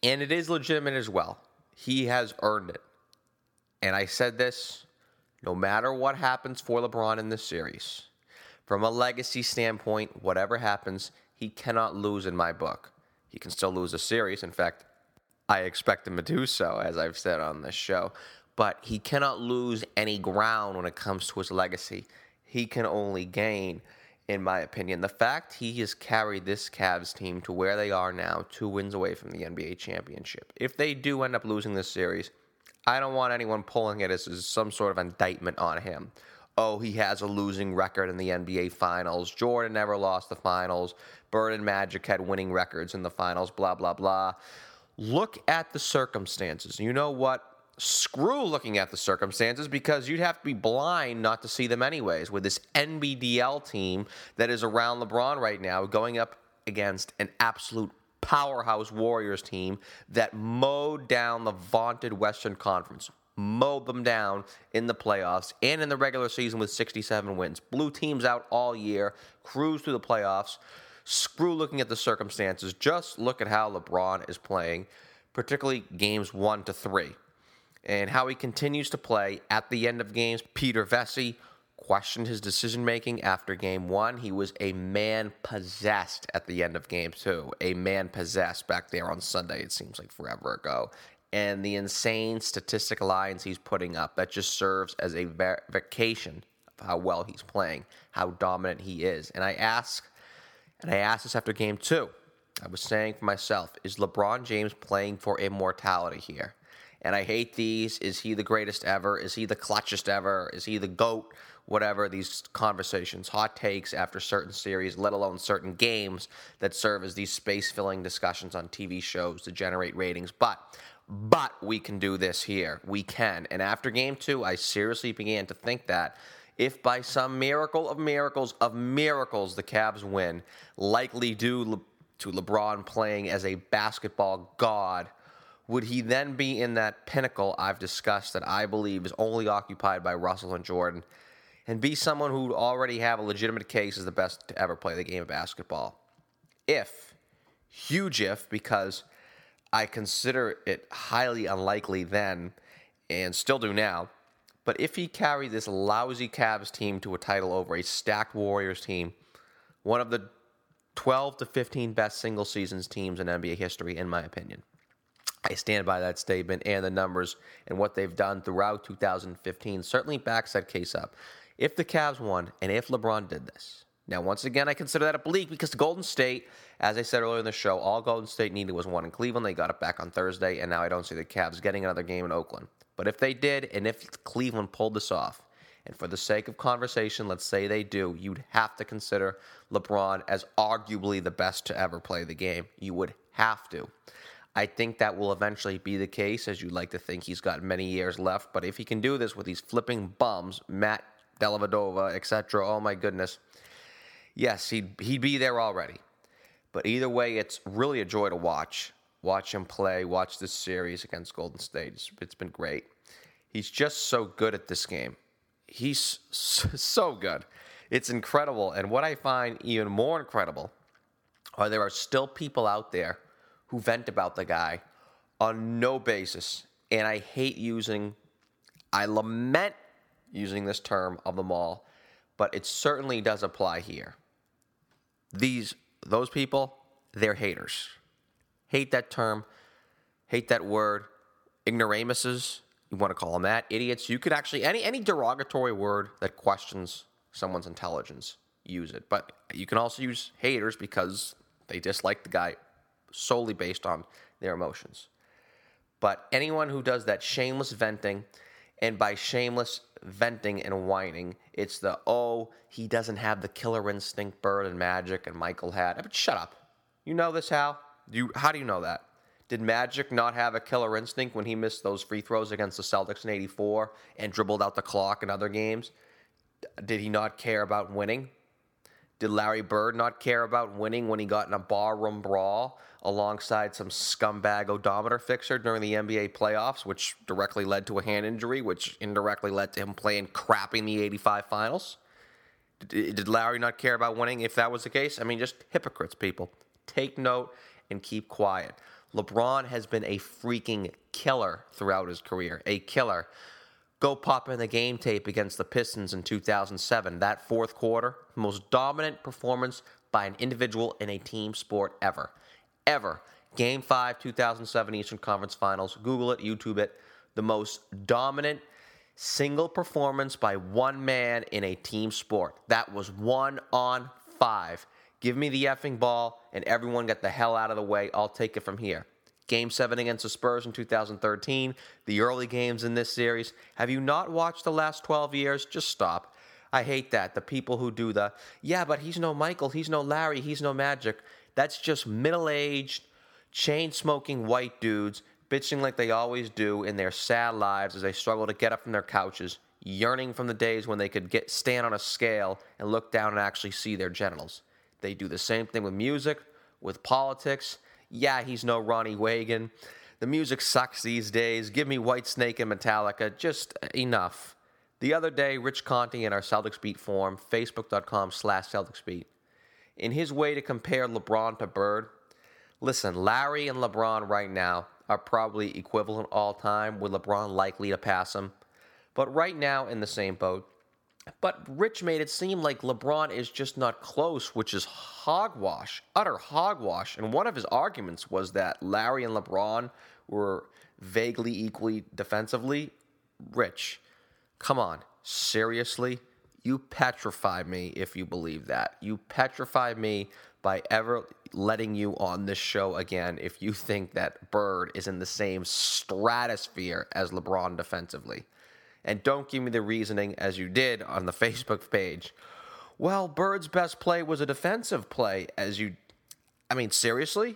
And it is legitimate as well. He has earned it. And I said this no matter what happens for LeBron in this series, from a legacy standpoint, whatever happens, he cannot lose in my book. He can still lose a series. In fact, I expect him to do so, as I've said on this show. But he cannot lose any ground when it comes to his legacy. He can only gain, in my opinion. The fact he has carried this Cavs team to where they are now, two wins away from the NBA championship. If they do end up losing this series, I don't want anyone pulling it as, as some sort of indictment on him. Oh, he has a losing record in the NBA Finals. Jordan never lost the Finals. Bird and Magic had winning records in the Finals, blah, blah, blah. Look at the circumstances. You know what? Screw looking at the circumstances because you'd have to be blind not to see them anyways. With this NBDL team that is around LeBron right now going up against an absolute powerhouse Warriors team that mowed down the vaunted Western Conference, mowed them down in the playoffs and in the regular season with 67 wins. Blew teams out all year, cruised through the playoffs. Screw looking at the circumstances. Just look at how LeBron is playing, particularly games one to three and how he continues to play at the end of games. Peter Vecsey questioned his decision making after game one. He was a man possessed at the end of game two, a man possessed back there on Sunday, it seems like forever ago. And the insane statistical lines he's putting up that just serves as a vacation of how well he's playing, how dominant he is. And I ask, and I asked this after game two. I was saying for myself, is LeBron James playing for immortality here? And I hate these. Is he the greatest ever? Is he the clutchest ever? Is he the GOAT? Whatever, these conversations, hot takes after certain series, let alone certain games that serve as these space filling discussions on TV shows to generate ratings. But but we can do this here. We can. And after game two, I seriously began to think that if by some miracle of miracles of miracles the Cavs win, likely due to LeBron playing as a basketball god would he then be in that pinnacle I've discussed that I believe is only occupied by Russell and Jordan and be someone who already have a legitimate case as the best to ever play the game of basketball? If, huge if, because I consider it highly unlikely then and still do now, but if he carried this lousy Cavs team to a title over a stacked Warriors team, one of the 12 to 15 best single seasons teams in NBA history, in my opinion. I stand by that statement, and the numbers and what they've done throughout 2015 certainly backs that case up. If the Cavs won, and if LeBron did this, now once again I consider that a bleak because Golden State, as I said earlier in the show, all Golden State needed was one in Cleveland. They got it back on Thursday, and now I don't see the Cavs getting another game in Oakland. But if they did, and if Cleveland pulled this off, and for the sake of conversation, let's say they do, you'd have to consider LeBron as arguably the best to ever play the game. You would have to. I think that will eventually be the case, as you'd like to think he's got many years left. But if he can do this with these flipping bums, Matt Dellavedova, etc., oh my goodness, yes, he'd, he'd be there already. But either way, it's really a joy to watch. Watch him play, watch this series against Golden State. it's, it's been great. He's just so good at this game. He's so good. It's incredible. And what I find even more incredible are there are still people out there who vent about the guy on no basis. And I hate using, I lament using this term of them all, but it certainly does apply here. These, those people, they're haters. Hate that term, hate that word. Ignoramuses, you want to call them that. Idiots, you could actually, any, any derogatory word that questions someone's intelligence, use it. But you can also use haters because they dislike the guy solely based on their emotions. But anyone who does that shameless venting, and by shameless venting and whining, it's the, oh, he doesn't have the killer instinct Bird and Magic and Michael had. But shut up. You know this, Hal? You, how do you know that? Did Magic not have a killer instinct when he missed those free throws against the Celtics in 84 and dribbled out the clock in other games? Did he not care about winning? Did Larry Bird not care about winning when he got in a barroom brawl alongside some scumbag odometer fixer during the NBA playoffs, which directly led to a hand injury, which indirectly led to him playing crap in the 85 finals? Did, did Larry not care about winning if that was the case? I mean, just hypocrites, people. Take note and keep quiet. LeBron has been a freaking killer throughout his career, a killer. Go pop in the game tape against the Pistons in 2007. That fourth quarter, most dominant performance by an individual in a team sport ever. Ever. Game 5, 2007 Eastern Conference Finals. Google it, YouTube it. The most dominant single performance by one man in a team sport. That was one on five. Give me the effing ball and everyone get the hell out of the way. I'll take it from here. Game 7 against the Spurs in 2013, the early games in this series. Have you not watched the last 12 years? Just stop. I hate that. The people who do the, yeah, but he's no Michael, he's no Larry, he's no Magic. That's just middle aged, chain smoking white dudes bitching like they always do in their sad lives as they struggle to get up from their couches, yearning from the days when they could get stand on a scale and look down and actually see their genitals. They do the same thing with music, with politics. Yeah, he's no Ronnie Wagon. The music sucks these days. Give me Whitesnake and Metallica. Just enough. The other day, Rich Conti in our Celtics Beat forum, facebook.com slash Celtics Beat, in his way to compare LeBron to Bird, listen, Larry and LeBron right now are probably equivalent all time, with LeBron likely to pass him. But right now, in the same boat. But Rich made it seem like LeBron is just not close, which is hogwash, utter hogwash. And one of his arguments was that Larry and LeBron were vaguely equally defensively. Rich, come on, seriously? You petrify me if you believe that. You petrify me by ever letting you on this show again if you think that Bird is in the same stratosphere as LeBron defensively. And don't give me the reasoning as you did on the Facebook page. Well, Bird's best play was a defensive play, as you. I mean, seriously?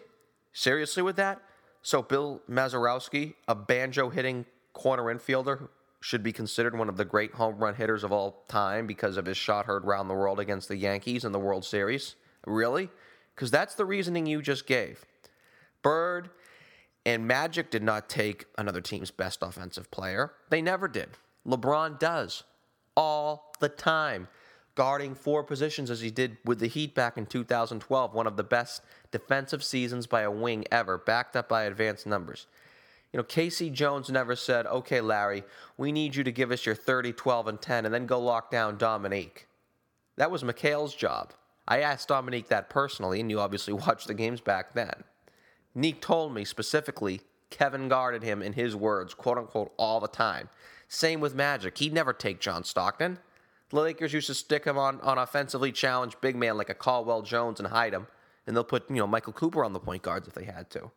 Seriously with that? So Bill Mazeroski, a banjo hitting corner infielder, should be considered one of the great home run hitters of all time because of his shot heard around the world against the Yankees in the World Series? Really? Because that's the reasoning you just gave. Bird and Magic did not take another team's best offensive player. They never did. LeBron does all the time, guarding four positions as he did with the Heat back in 2012, one of the best defensive seasons by a wing ever, backed up by advanced numbers. You know, K.C. Jones never said, okay, Larry, we need you to give us your 30, 12, and 10, and then go lock down Dominique. That was McHale's job. I asked Dominique that personally, and you obviously watched the games back then. Neek told me specifically Kevin guarded him in his words, quote unquote, all the time. Same with Magic. He'd never take John Stockton. The Lakers used to stick him on, on offensively challenged big man like a Caldwell Jones and hide him, and they'll put, you know, Michael Cooper on the point guards if they had to.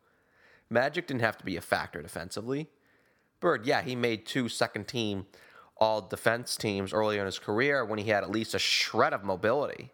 Magic didn't have to be a factor defensively. Bird, yeah, he made two second team all defense teams earlier in his career when he had at least a shred of mobility.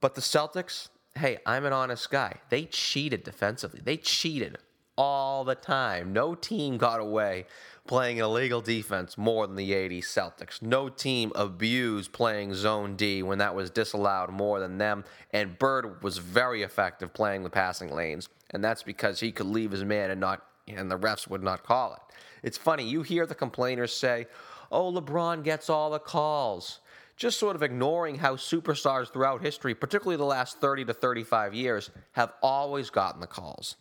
But the Celtics, hey, I'm an honest guy. They cheated defensively. They cheated all the time. No team got away playing illegal defense more than the 80s Celtics. No team abused playing zone D when that was disallowed more than them. And Bird was very effective playing the passing lanes. And that's because he could leave his man and not and the refs would not call it. It's funny, you hear the complainers say, "Oh, LeBron gets all the calls." Just sort of ignoring how superstars throughout history, particularly the last 30 to 35 years, have always gotten the calls.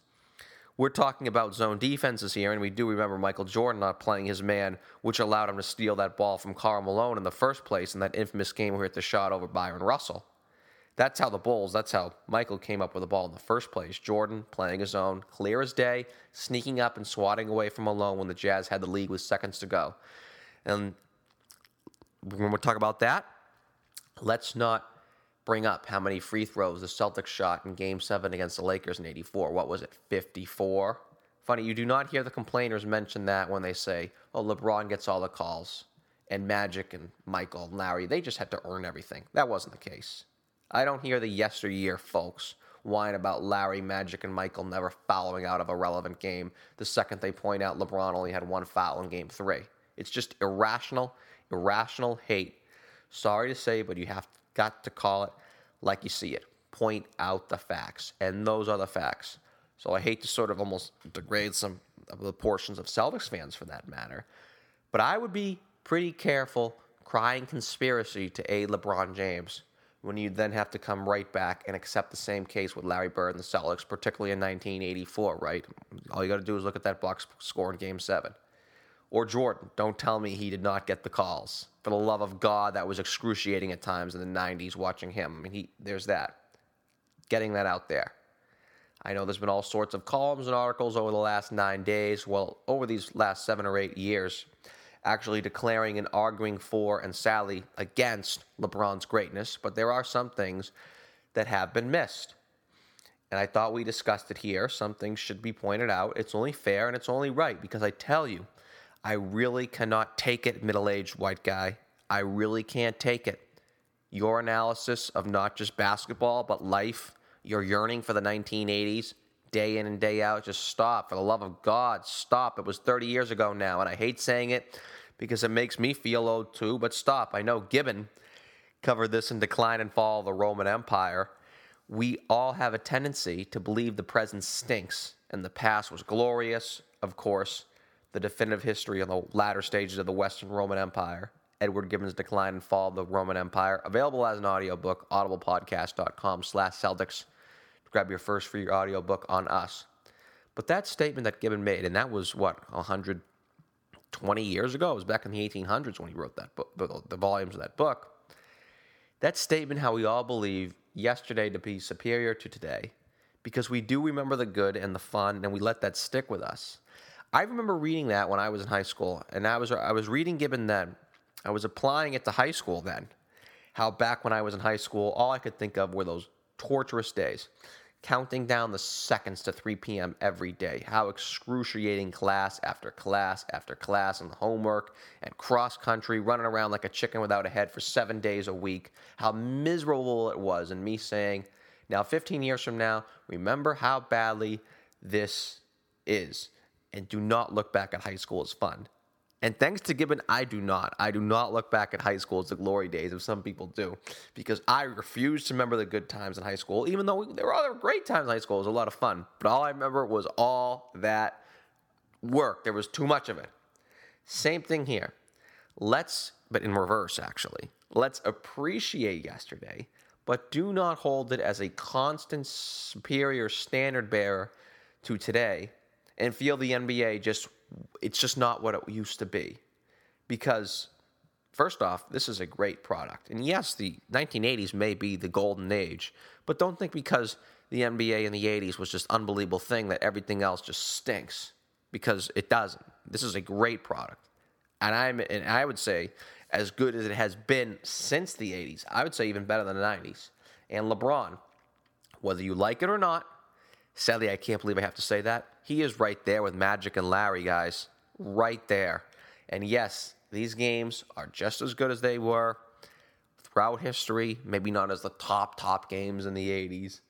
We're talking about zone defenses here, and we do remember Michael Jordan not playing his man, which allowed him to steal that ball from Karl Malone in the first place in that infamous game where he hit the shot over Bryon Russell. That's how the Bulls, that's how Michael came up with the ball in the first place. Jordan playing his own, clear as day, sneaking up and swatting away from Malone when the Jazz had the lead with seconds to go. And when we talk about that, let's not bring up how many free throws the Celtics shot in game seven against the Lakers in 84. What was it, 54? Funny, you do not hear the complainers mention that when they say, oh, LeBron gets all the calls, and Magic and Michael and Larry, they just had to earn everything. That wasn't the case. I don't hear the yesteryear folks whine about Larry, Magic, and Michael never fouling out of a relevant game the second they point out LeBron only had one foul in game three. It's just irrational, irrational hate. Sorry to say, but you have got to call it like you see it. Point out the facts, and those are the facts. So I hate to sort of almost degrade some of the portions of Celtics fans for that matter, but I would be pretty careful crying conspiracy to aid LeBron James when you then have to come right back and accept the same case with Larry Bird and the Celtics, particularly in 1984, right? All you got to do is look at that box score in Game 7. Or Jordan, don't tell me he did not get the calls. For the love of God, that was excruciating at times in the 90s watching him. I mean, he, there's that. Getting that out there. I know there's been all sorts of columns and articles over the last nine days, well, over these last seven or eight years, actually declaring and arguing for and sadly against LeBron's greatness. But there are some things that have been missed. And I thought we discussed it here. Some things should be pointed out. It's only fair and it's only right because I tell you, I really cannot take it, middle aged white guy. I really can't take it. Your analysis of not just basketball, but life, your yearning for the 1980s, day in and day out, just stop. For the love of God, stop. It was 30 years ago now, and I hate saying it because it makes me feel old too, but stop. I know Gibbon covered this in Decline and Fall of the Roman Empire. We all have a tendency to believe the present stinks and the past was glorious, of course, the definitive history on the latter stages of the Western Roman Empire. Edward Gibbon's Decline and Fall of the Roman Empire, available as an audiobook, audiblepodcast.com slash Celtics. Grab your first free audiobook on us. But that statement that Gibbon made, and that was what, 120 years ago? It was back in the 1800s when he wrote that book, the, the volumes of that book. That statement, how we all believe yesterday to be superior to today, because we do remember the good and the fun, and we let that stick with us. I remember reading that when I was in high school, and I was I was reading Gibbon then, I was applying it to high school then. How back when I was in high school, all I could think of were those torturous days, counting down the seconds to 3 p.m. every day. How excruciating class after class after class and homework and cross country, running around like a chicken without a head for seven days a week. How miserable it was, and me saying, now 15 years from now, remember how badly this is. And do not look back at high school as fun. And thanks to Gibbon, I do not. I do not look back at high school as the glory days, as some people do, because I refuse to remember the good times in high school, even though there were other great times in high school. It was a lot of fun. But all I remember was all that work. There was too much of it. Same thing here. Let's, but in reverse, actually, let's appreciate yesterday, but do not hold it as a constant superior standard bearer to today and feel the NBA just it's just not what it used to be. Because, first off, this is a great product. And yes, the 1980s may be the golden age, but don't think because the NBA in the 80s was just unbelievable thing that everything else just stinks because it doesn't. This is a great product. And I'm and I would say as good as it has been since the 80s. I would say even better than the 90s. And LeBron, whether you like it or not, sadly I can't believe I have to say that, he is right there with Magic and Larry, guys. Right there. And yes, these games are just as good as they were throughout history. Maybe not as the top, top games in the 80s.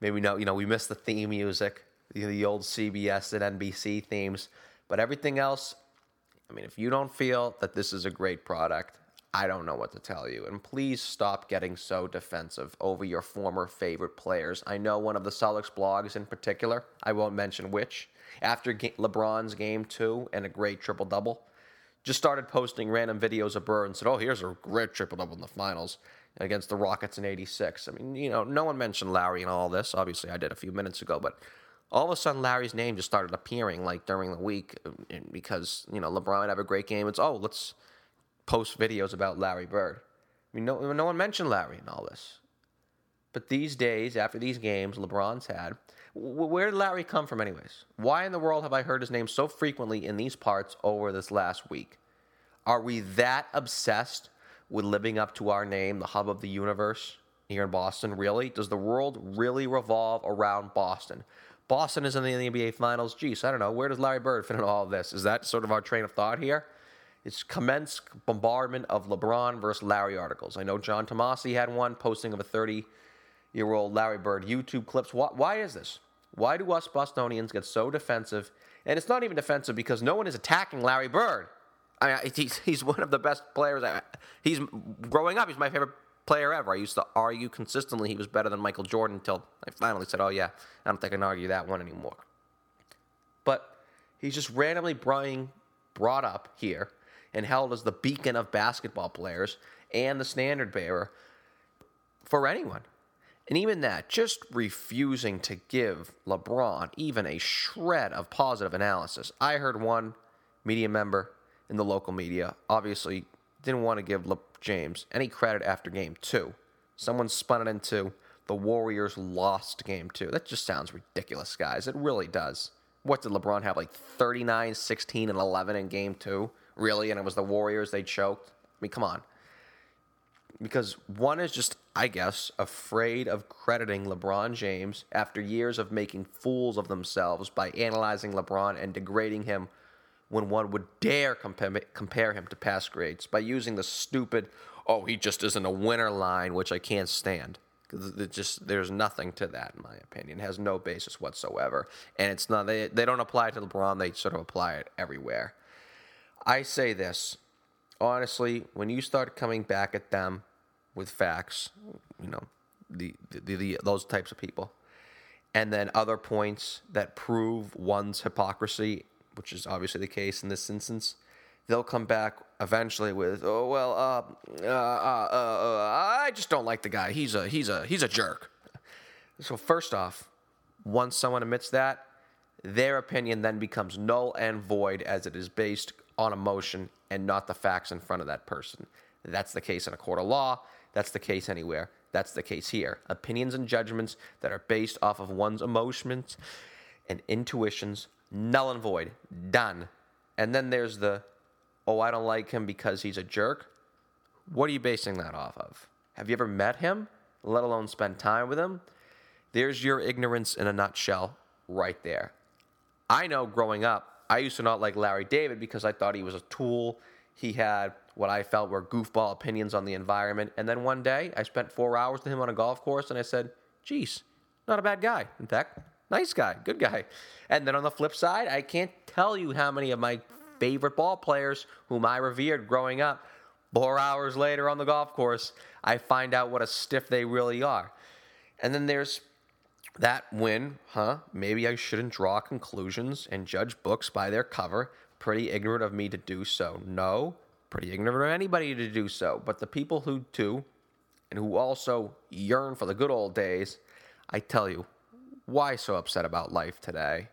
Maybe no, you know, we miss the theme music, the, the old CBS and NBC themes. But everything else, I mean, if you don't feel that this is a great product, I don't know what to tell you. And please stop getting so defensive over your former favorite players. I know one of the Celtics blogs in particular, I won't mention which, after LeBron's game two and a great triple double, just started posting random videos of Bird and said, Oh, here's a great triple double in the finals against the Rockets in 86. I mean, you know, no one mentioned Larry and all this. Obviously, I did a few minutes ago, but all of a sudden Larry's name just started appearing like during the week because, you know, LeBron had a great game. It's, oh, let's post videos about Larry Bird. I mean, no, no one mentioned Larry in all this. But these days, after these games LeBron's had, where did Larry come from, anyways? Why in the world have I heard his name so frequently in these parts over this last week? Are we that obsessed with living up to our name, the hub of the universe here in Boston? Really? Does the world really revolve around Boston? Boston is in the NBA Finals. Geez, I don't know. Where does Larry Bird fit in all of this? Is that sort of our train of thought here? It's commenced bombardment of LeBron versus Larry articles. I know John Tomase had one posting of a 30 year old Larry Bird YouTube clips. Why, why is this? Why do us Bostonians get so defensive? And it's not even defensive because no one is attacking Larry Bird. I mean, he's, he's one of the best players. He's growing up. He's my favorite player ever. I used to argue consistently he was better than Michael Jordan until I finally said, "Oh yeah, I don't think I can argue that one anymore." But he's just randomly brought up here and held as the beacon of basketball players and the standard bearer for anyone. And even that, just refusing to give LeBron even a shred of positive analysis. I heard one media member in the local media obviously didn't want to give Le- James any credit after game two. Someone spun it into the Warriors lost game two. That just sounds ridiculous, guys. It really does. What did LeBron have? Like 39, 16, and 11 in game two? Really? And it was the Warriors they choked? I mean, come on. Because one is just, I guess, afraid of crediting LeBron James after years of making fools of themselves by analyzing LeBron and degrading him when one would dare compare, compare him to past grades by using the stupid, oh, he just isn't a winner line, which I can't stand. Because just there's nothing to that, in my opinion. It has no basis whatsoever, and it's not. They they don't apply it to LeBron. They sort of apply it everywhere. I say this honestly: when you start coming back at them with facts, you know, the, the, the those types of people, and then other points that prove one's hypocrisy, which is obviously the case in this instance they'll come back eventually with, oh well, uh, uh, uh, uh, I just don't like the guy. He's a he's a he's a jerk. So first off, once someone admits that, their opinion then becomes null and void as it is based on emotion and not the facts in front of that person. That's the case in a court of law. That's the case anywhere. That's the case here. Opinions and judgments that are based off of one's emotions and intuitions, null and void, done. And then there's the oh, I don't like him because he's a jerk. What are you basing that off of? Have you ever met him, let alone spend time with him? There's your ignorance in a nutshell right there. I know growing up, I used to not like Larry David because I thought he was a tool. He had what I felt were goofball opinions on the environment. And then one day, I spent four hours with him on a golf course and I said, geez, not a bad guy. In fact, nice guy, good guy. And then on the flip side, I can't tell you how many of my favorite ball players whom I revered growing up. Four hours later on the golf course, I find out what a stiff they really are. And then there's that win, huh? Maybe I shouldn't draw conclusions and judge books by their cover. Pretty ignorant of me to do so. No, pretty ignorant of anybody to do so. But the people who do, and who also yearn for the good old days, I tell you, why so upset about life today?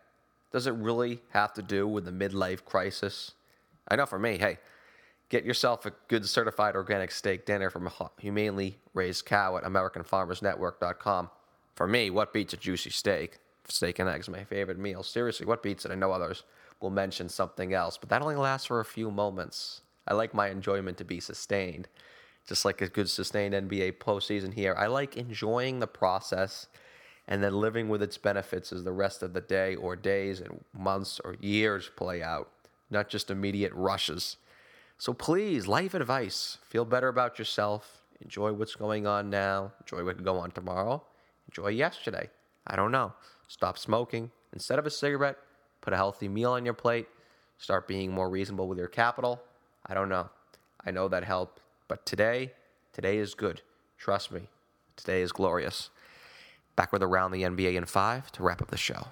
Does it really have to do with the midlife crisis? I know for me, hey, get yourself a good certified organic steak dinner from a humanely raised cow at AmericanFarmersNetwork.com. For me, what beats a juicy steak? Steak and eggs, my favorite meal. Seriously, what beats it? I know others will mention something else, but that only lasts for a few moments. I like my enjoyment to be sustained, just like a good sustained NBA postseason here. I like enjoying the process and then living with its benefits as the rest of the day or days and months or years play out, not just immediate rushes. So please, life advice feel better about yourself, enjoy what's going on now, enjoy what can go on tomorrow, enjoy yesterday. I don't know. Stop smoking. Instead of a cigarette, put a healthy meal on your plate. Start being more reasonable with your capital. I don't know. I know that helped. But today, today is good. Trust me. Today is glorious. Back with Around the NBA in five to wrap up the show.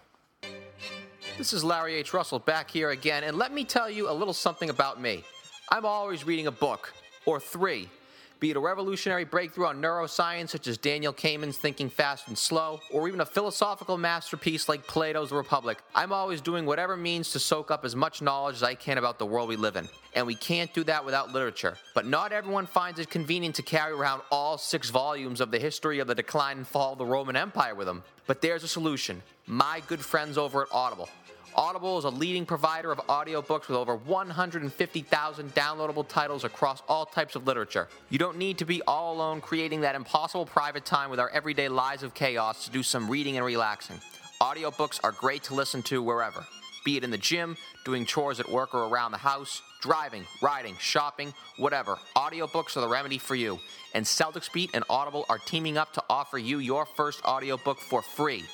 This is Larry H. Russell back here again, and let me tell you a little something about me. I'm always reading a book, or three be it a revolutionary breakthrough on neuroscience such as Daniel Kahneman's Thinking Fast and Slow, or even a philosophical masterpiece like Plato's Republic, I'm always doing whatever means to soak up as much knowledge as I can about the world we live in. And we can't do that without literature. But not everyone finds it convenient to carry around all six volumes of the history of the decline and fall of the Roman Empire with them. But there's a solution. My good friends over at Audible. Audible is a leading provider of audiobooks with over 150,000 downloadable titles across all types of literature. You don't need to be all alone creating that impossible private time with our everyday lives of chaos to do some reading and relaxing. Audiobooks are great to listen to wherever, be it in the gym, doing chores at work or around the house, driving, riding, shopping, whatever. Audiobooks are the remedy for you. And Celtics Beat and Audible are teaming up to offer you your first audiobook for free.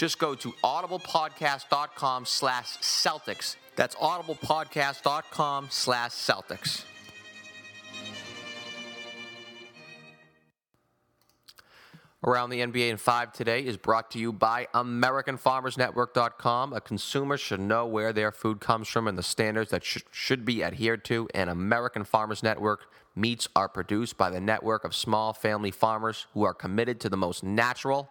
Just go to audiblepodcast.com slash Celtics. That's audiblepodcast.com slash Celtics. Around the NBA in 5 today is brought to you by AmericanFarmersNetwork.com. A consumer should know where their food comes from and the standards that sh- should be adhered to, and American Farmers Network meats are produced by the network of small family farmers who are committed to the most natural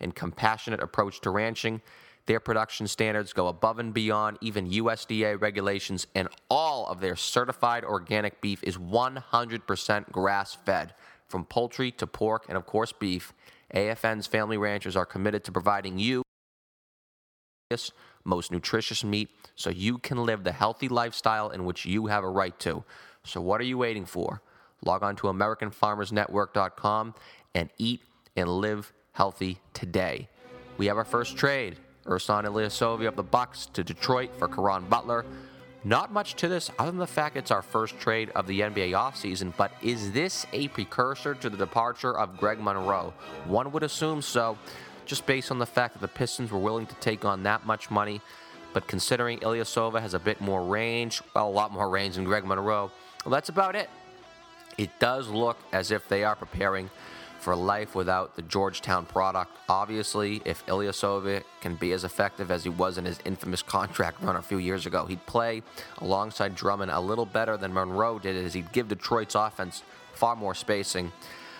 and compassionate approach to ranching. Their production standards go above and beyond even USDA regulations, and all of their certified organic beef is 100% grass fed, from poultry to pork and, of course, beef. AFN's family ranchers are committed to providing you most nutritious meat so you can live the healthy lifestyle in which you have a right to. So, what are you waiting for? Log on to AmericanFarmersNetwork.com and eat and live healthy today. We have our first trade. Ersan Ilyasova of the Bucks to Detroit for Caron Butler. Not much to this other than the fact it's our first trade of the NBA offseason, but is this a precursor to the departure of Greg Monroe? One would assume so, just based on the fact that the Pistons were willing to take on that much money. But considering Ilyasova has a bit more range, well, a lot more range than Greg Monroe, well, that's about it. It does look as if they are preparing for life without the Georgetown product. Obviously, if Ilyasova can be as effective as he was in his infamous contract run a few years ago, he'd play alongside Drummond a little better than Monroe did, as he'd give Detroit's offense far more spacing.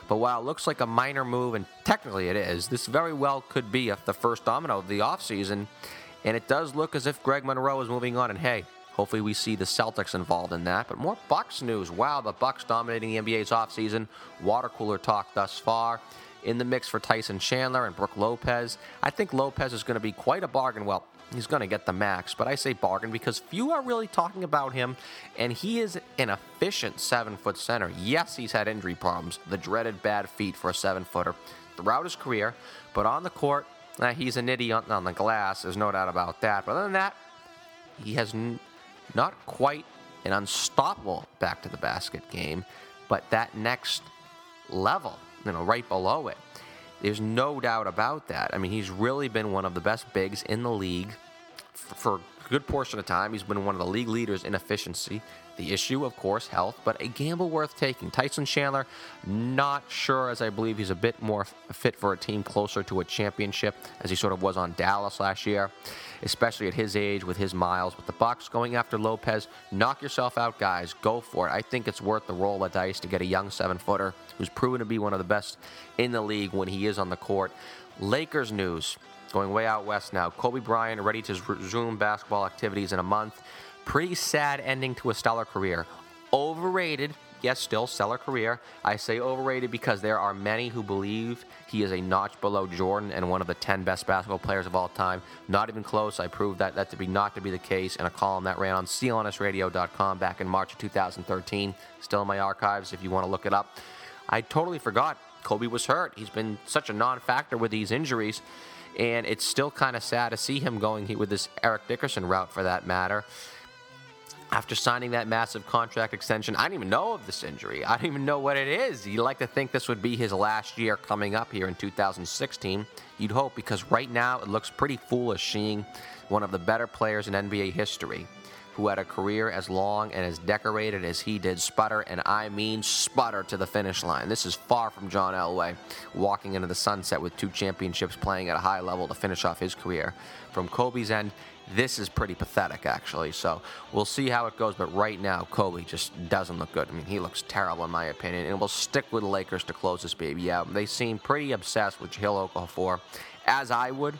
But while it looks like a minor move, and technically it is, this very well could be the first domino of the offseason. And it does look as if Greg Monroe is moving on. And hey, Hopefully, we see the Celtics involved in that. But more Bucks news. Wow, the Bucks dominating the NBA's offseason. Water cooler talk thus far. In the mix for Tyson Chandler and Brook Lopez. I think Lopez is going to be quite a bargain. Well, he's going to get the max, but I say bargain because few are really talking about him, and he is an efficient seven foot center. Yes, he's had injury problems, the dreaded bad feet for a seven footer throughout his career, but on the court, he's a nitty on, the glass. There's no doubt about that. But other than that, he has not quite an unstoppable back to the basket game, but that next level, you know, right below it. There's no doubt about that. I mean, he's really been one of the best bigs in the league for a good portion of time. He's been one of the league leaders in efficiency. The issue, of course, health, but a gamble worth taking. Tyson Chandler, not sure, as I believe he's a bit more fit for a team closer to a championship, as he sort of was on Dallas last year, especially at his age with his miles. With the Bucks going after Lopez, knock yourself out, guys. Go for it. I think it's worth the roll of dice to get a young seven-footer who's proven to be one of the best in the league when he is on the court. Lakers news going way out west now. Kobe Bryant ready to resume basketball activities in a month. Pretty sad ending to a stellar career. Overrated, yes, still stellar career. I say overrated because there are many who believe he is a notch below Jordan and one of the 10 best basketball players of all time. Not even close. I proved that, that to be not to be the case in a column that ran on clnsradio.com back in March of 2013. Still in my archives if you want to look it up. I totally forgot Kobe was hurt. He's been such a non factor with these injuries. And it's still kind of sad to see him going with this Eric Dickerson route for that matter after signing that massive contract extension, I didn't even know of this injury. I don't even know what it is. You'd like to think this would be his last year coming up here in 2016. You'd hope because right now it looks pretty foolish seeing one of the better players in NBA history who had a career as long and as decorated as he did sputter, and I mean sputter to the finish line. This is far from John Elway walking into the sunset with two championships playing at a high level to finish off his career. From Kobe's end, this is pretty pathetic, actually. So we'll see how it goes. But right now, Kobe just doesn't look good. I mean, he looks terrible, in my opinion. And we'll stick with the Lakers to close this baby out. They seem pretty obsessed with Jahlil Okafor, as I would.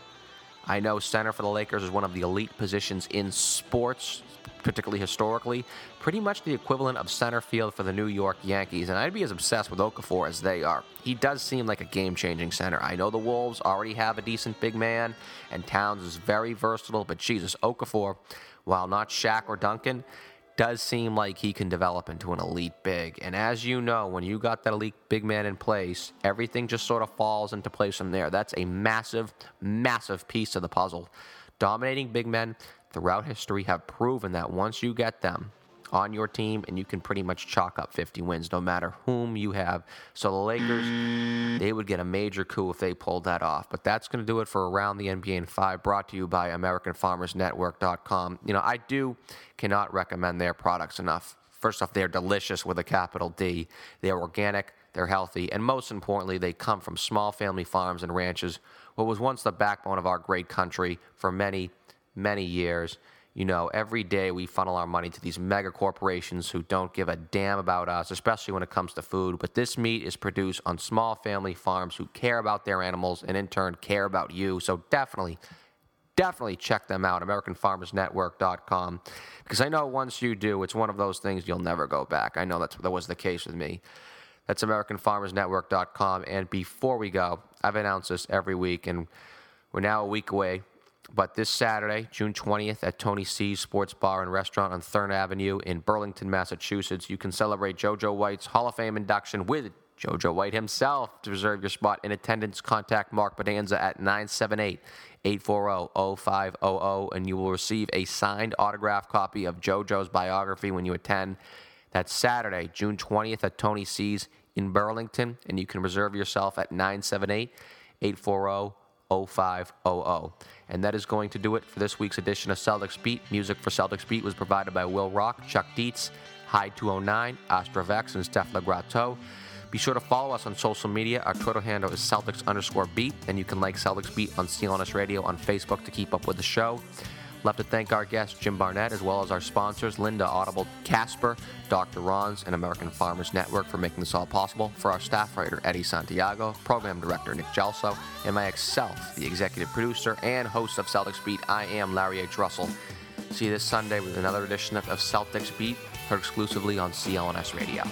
I know center for the Lakers is one of the elite positions in sports, particularly historically, pretty much the equivalent of center field for the New York Yankees, and I'd be as obsessed with Okafor as they are. He does seem like a game changing center. I know the Wolves already have a decent big man, and Towns is very versatile, but Jesus, Okafor, while not Shaq or Duncan, does seem like he can develop into an elite big. And as you know, when you got that elite big man in place, everything just sort of falls into place from there. That's a massive, massive piece of the puzzle. Dominating big men throughout history have proven that once you get them, on your team, and you can pretty much chalk up 50 wins no matter whom you have. So the Lakers, they would get a major coup if they pulled that off. But that's going to do it for Around the NBA in 5, brought to you by AmericanFarmersNetwork.com. You know, I do cannot recommend their products enough. First off, they're delicious with a capital D. They're organic, they're healthy, and most importantly, they come from small family farms and ranches, what was once the backbone of our great country for many, many years you know, every day we funnel our money to these mega corporations who don't give a damn about us, especially when it comes to food. But this meat is produced on small family farms who care about their animals and in turn care about you. So definitely, definitely check them out, AmericanFarmersNetwork.com. Because I know once you do, it's one of those things you'll never go back. I know that's, that was the case with me. That's AmericanFarmersNetwork.com. And before we go, I've announced this every week, and we're now a week away. But this Saturday, June 20th, at Tony C's Sports Bar and Restaurant on Thurn Avenue in Burlington, Massachusetts, you can celebrate JoJo White's Hall of Fame induction with JoJo White himself. To reserve your spot in attendance, contact Mark Bonanza at 978 840 0500, and you will receive a signed autograph copy of JoJo's biography when you attend. That's Saturday, June 20th at Tony C's in Burlington, and you can reserve yourself at 978 840 0500. And that is going to do it for this week's edition of Celtics Beat. Music for Celtics Beat was provided by Will Rock, Chuck Dietz, High 209, Astrovex, and Steph Legrato. Be sure to follow us on social media. Our Twitter handle is Celtics underscore beat, and you can like Celtics Beat on CLNS Radio on Facebook to keep up with the show. Love to thank our guest, Jim Barnett, as well as our sponsors, Lynda Audible Casper, Dr. Ron's, and American Farmers Network for making this all possible. For our staff writer, Eddie Santiago, program director, Nick Gelso, and myself, the executive producer and host of Celtics Beat, I am Larry H. Russell. See you this Sunday with another edition of Celtics Beat, heard exclusively on CLNS Radio.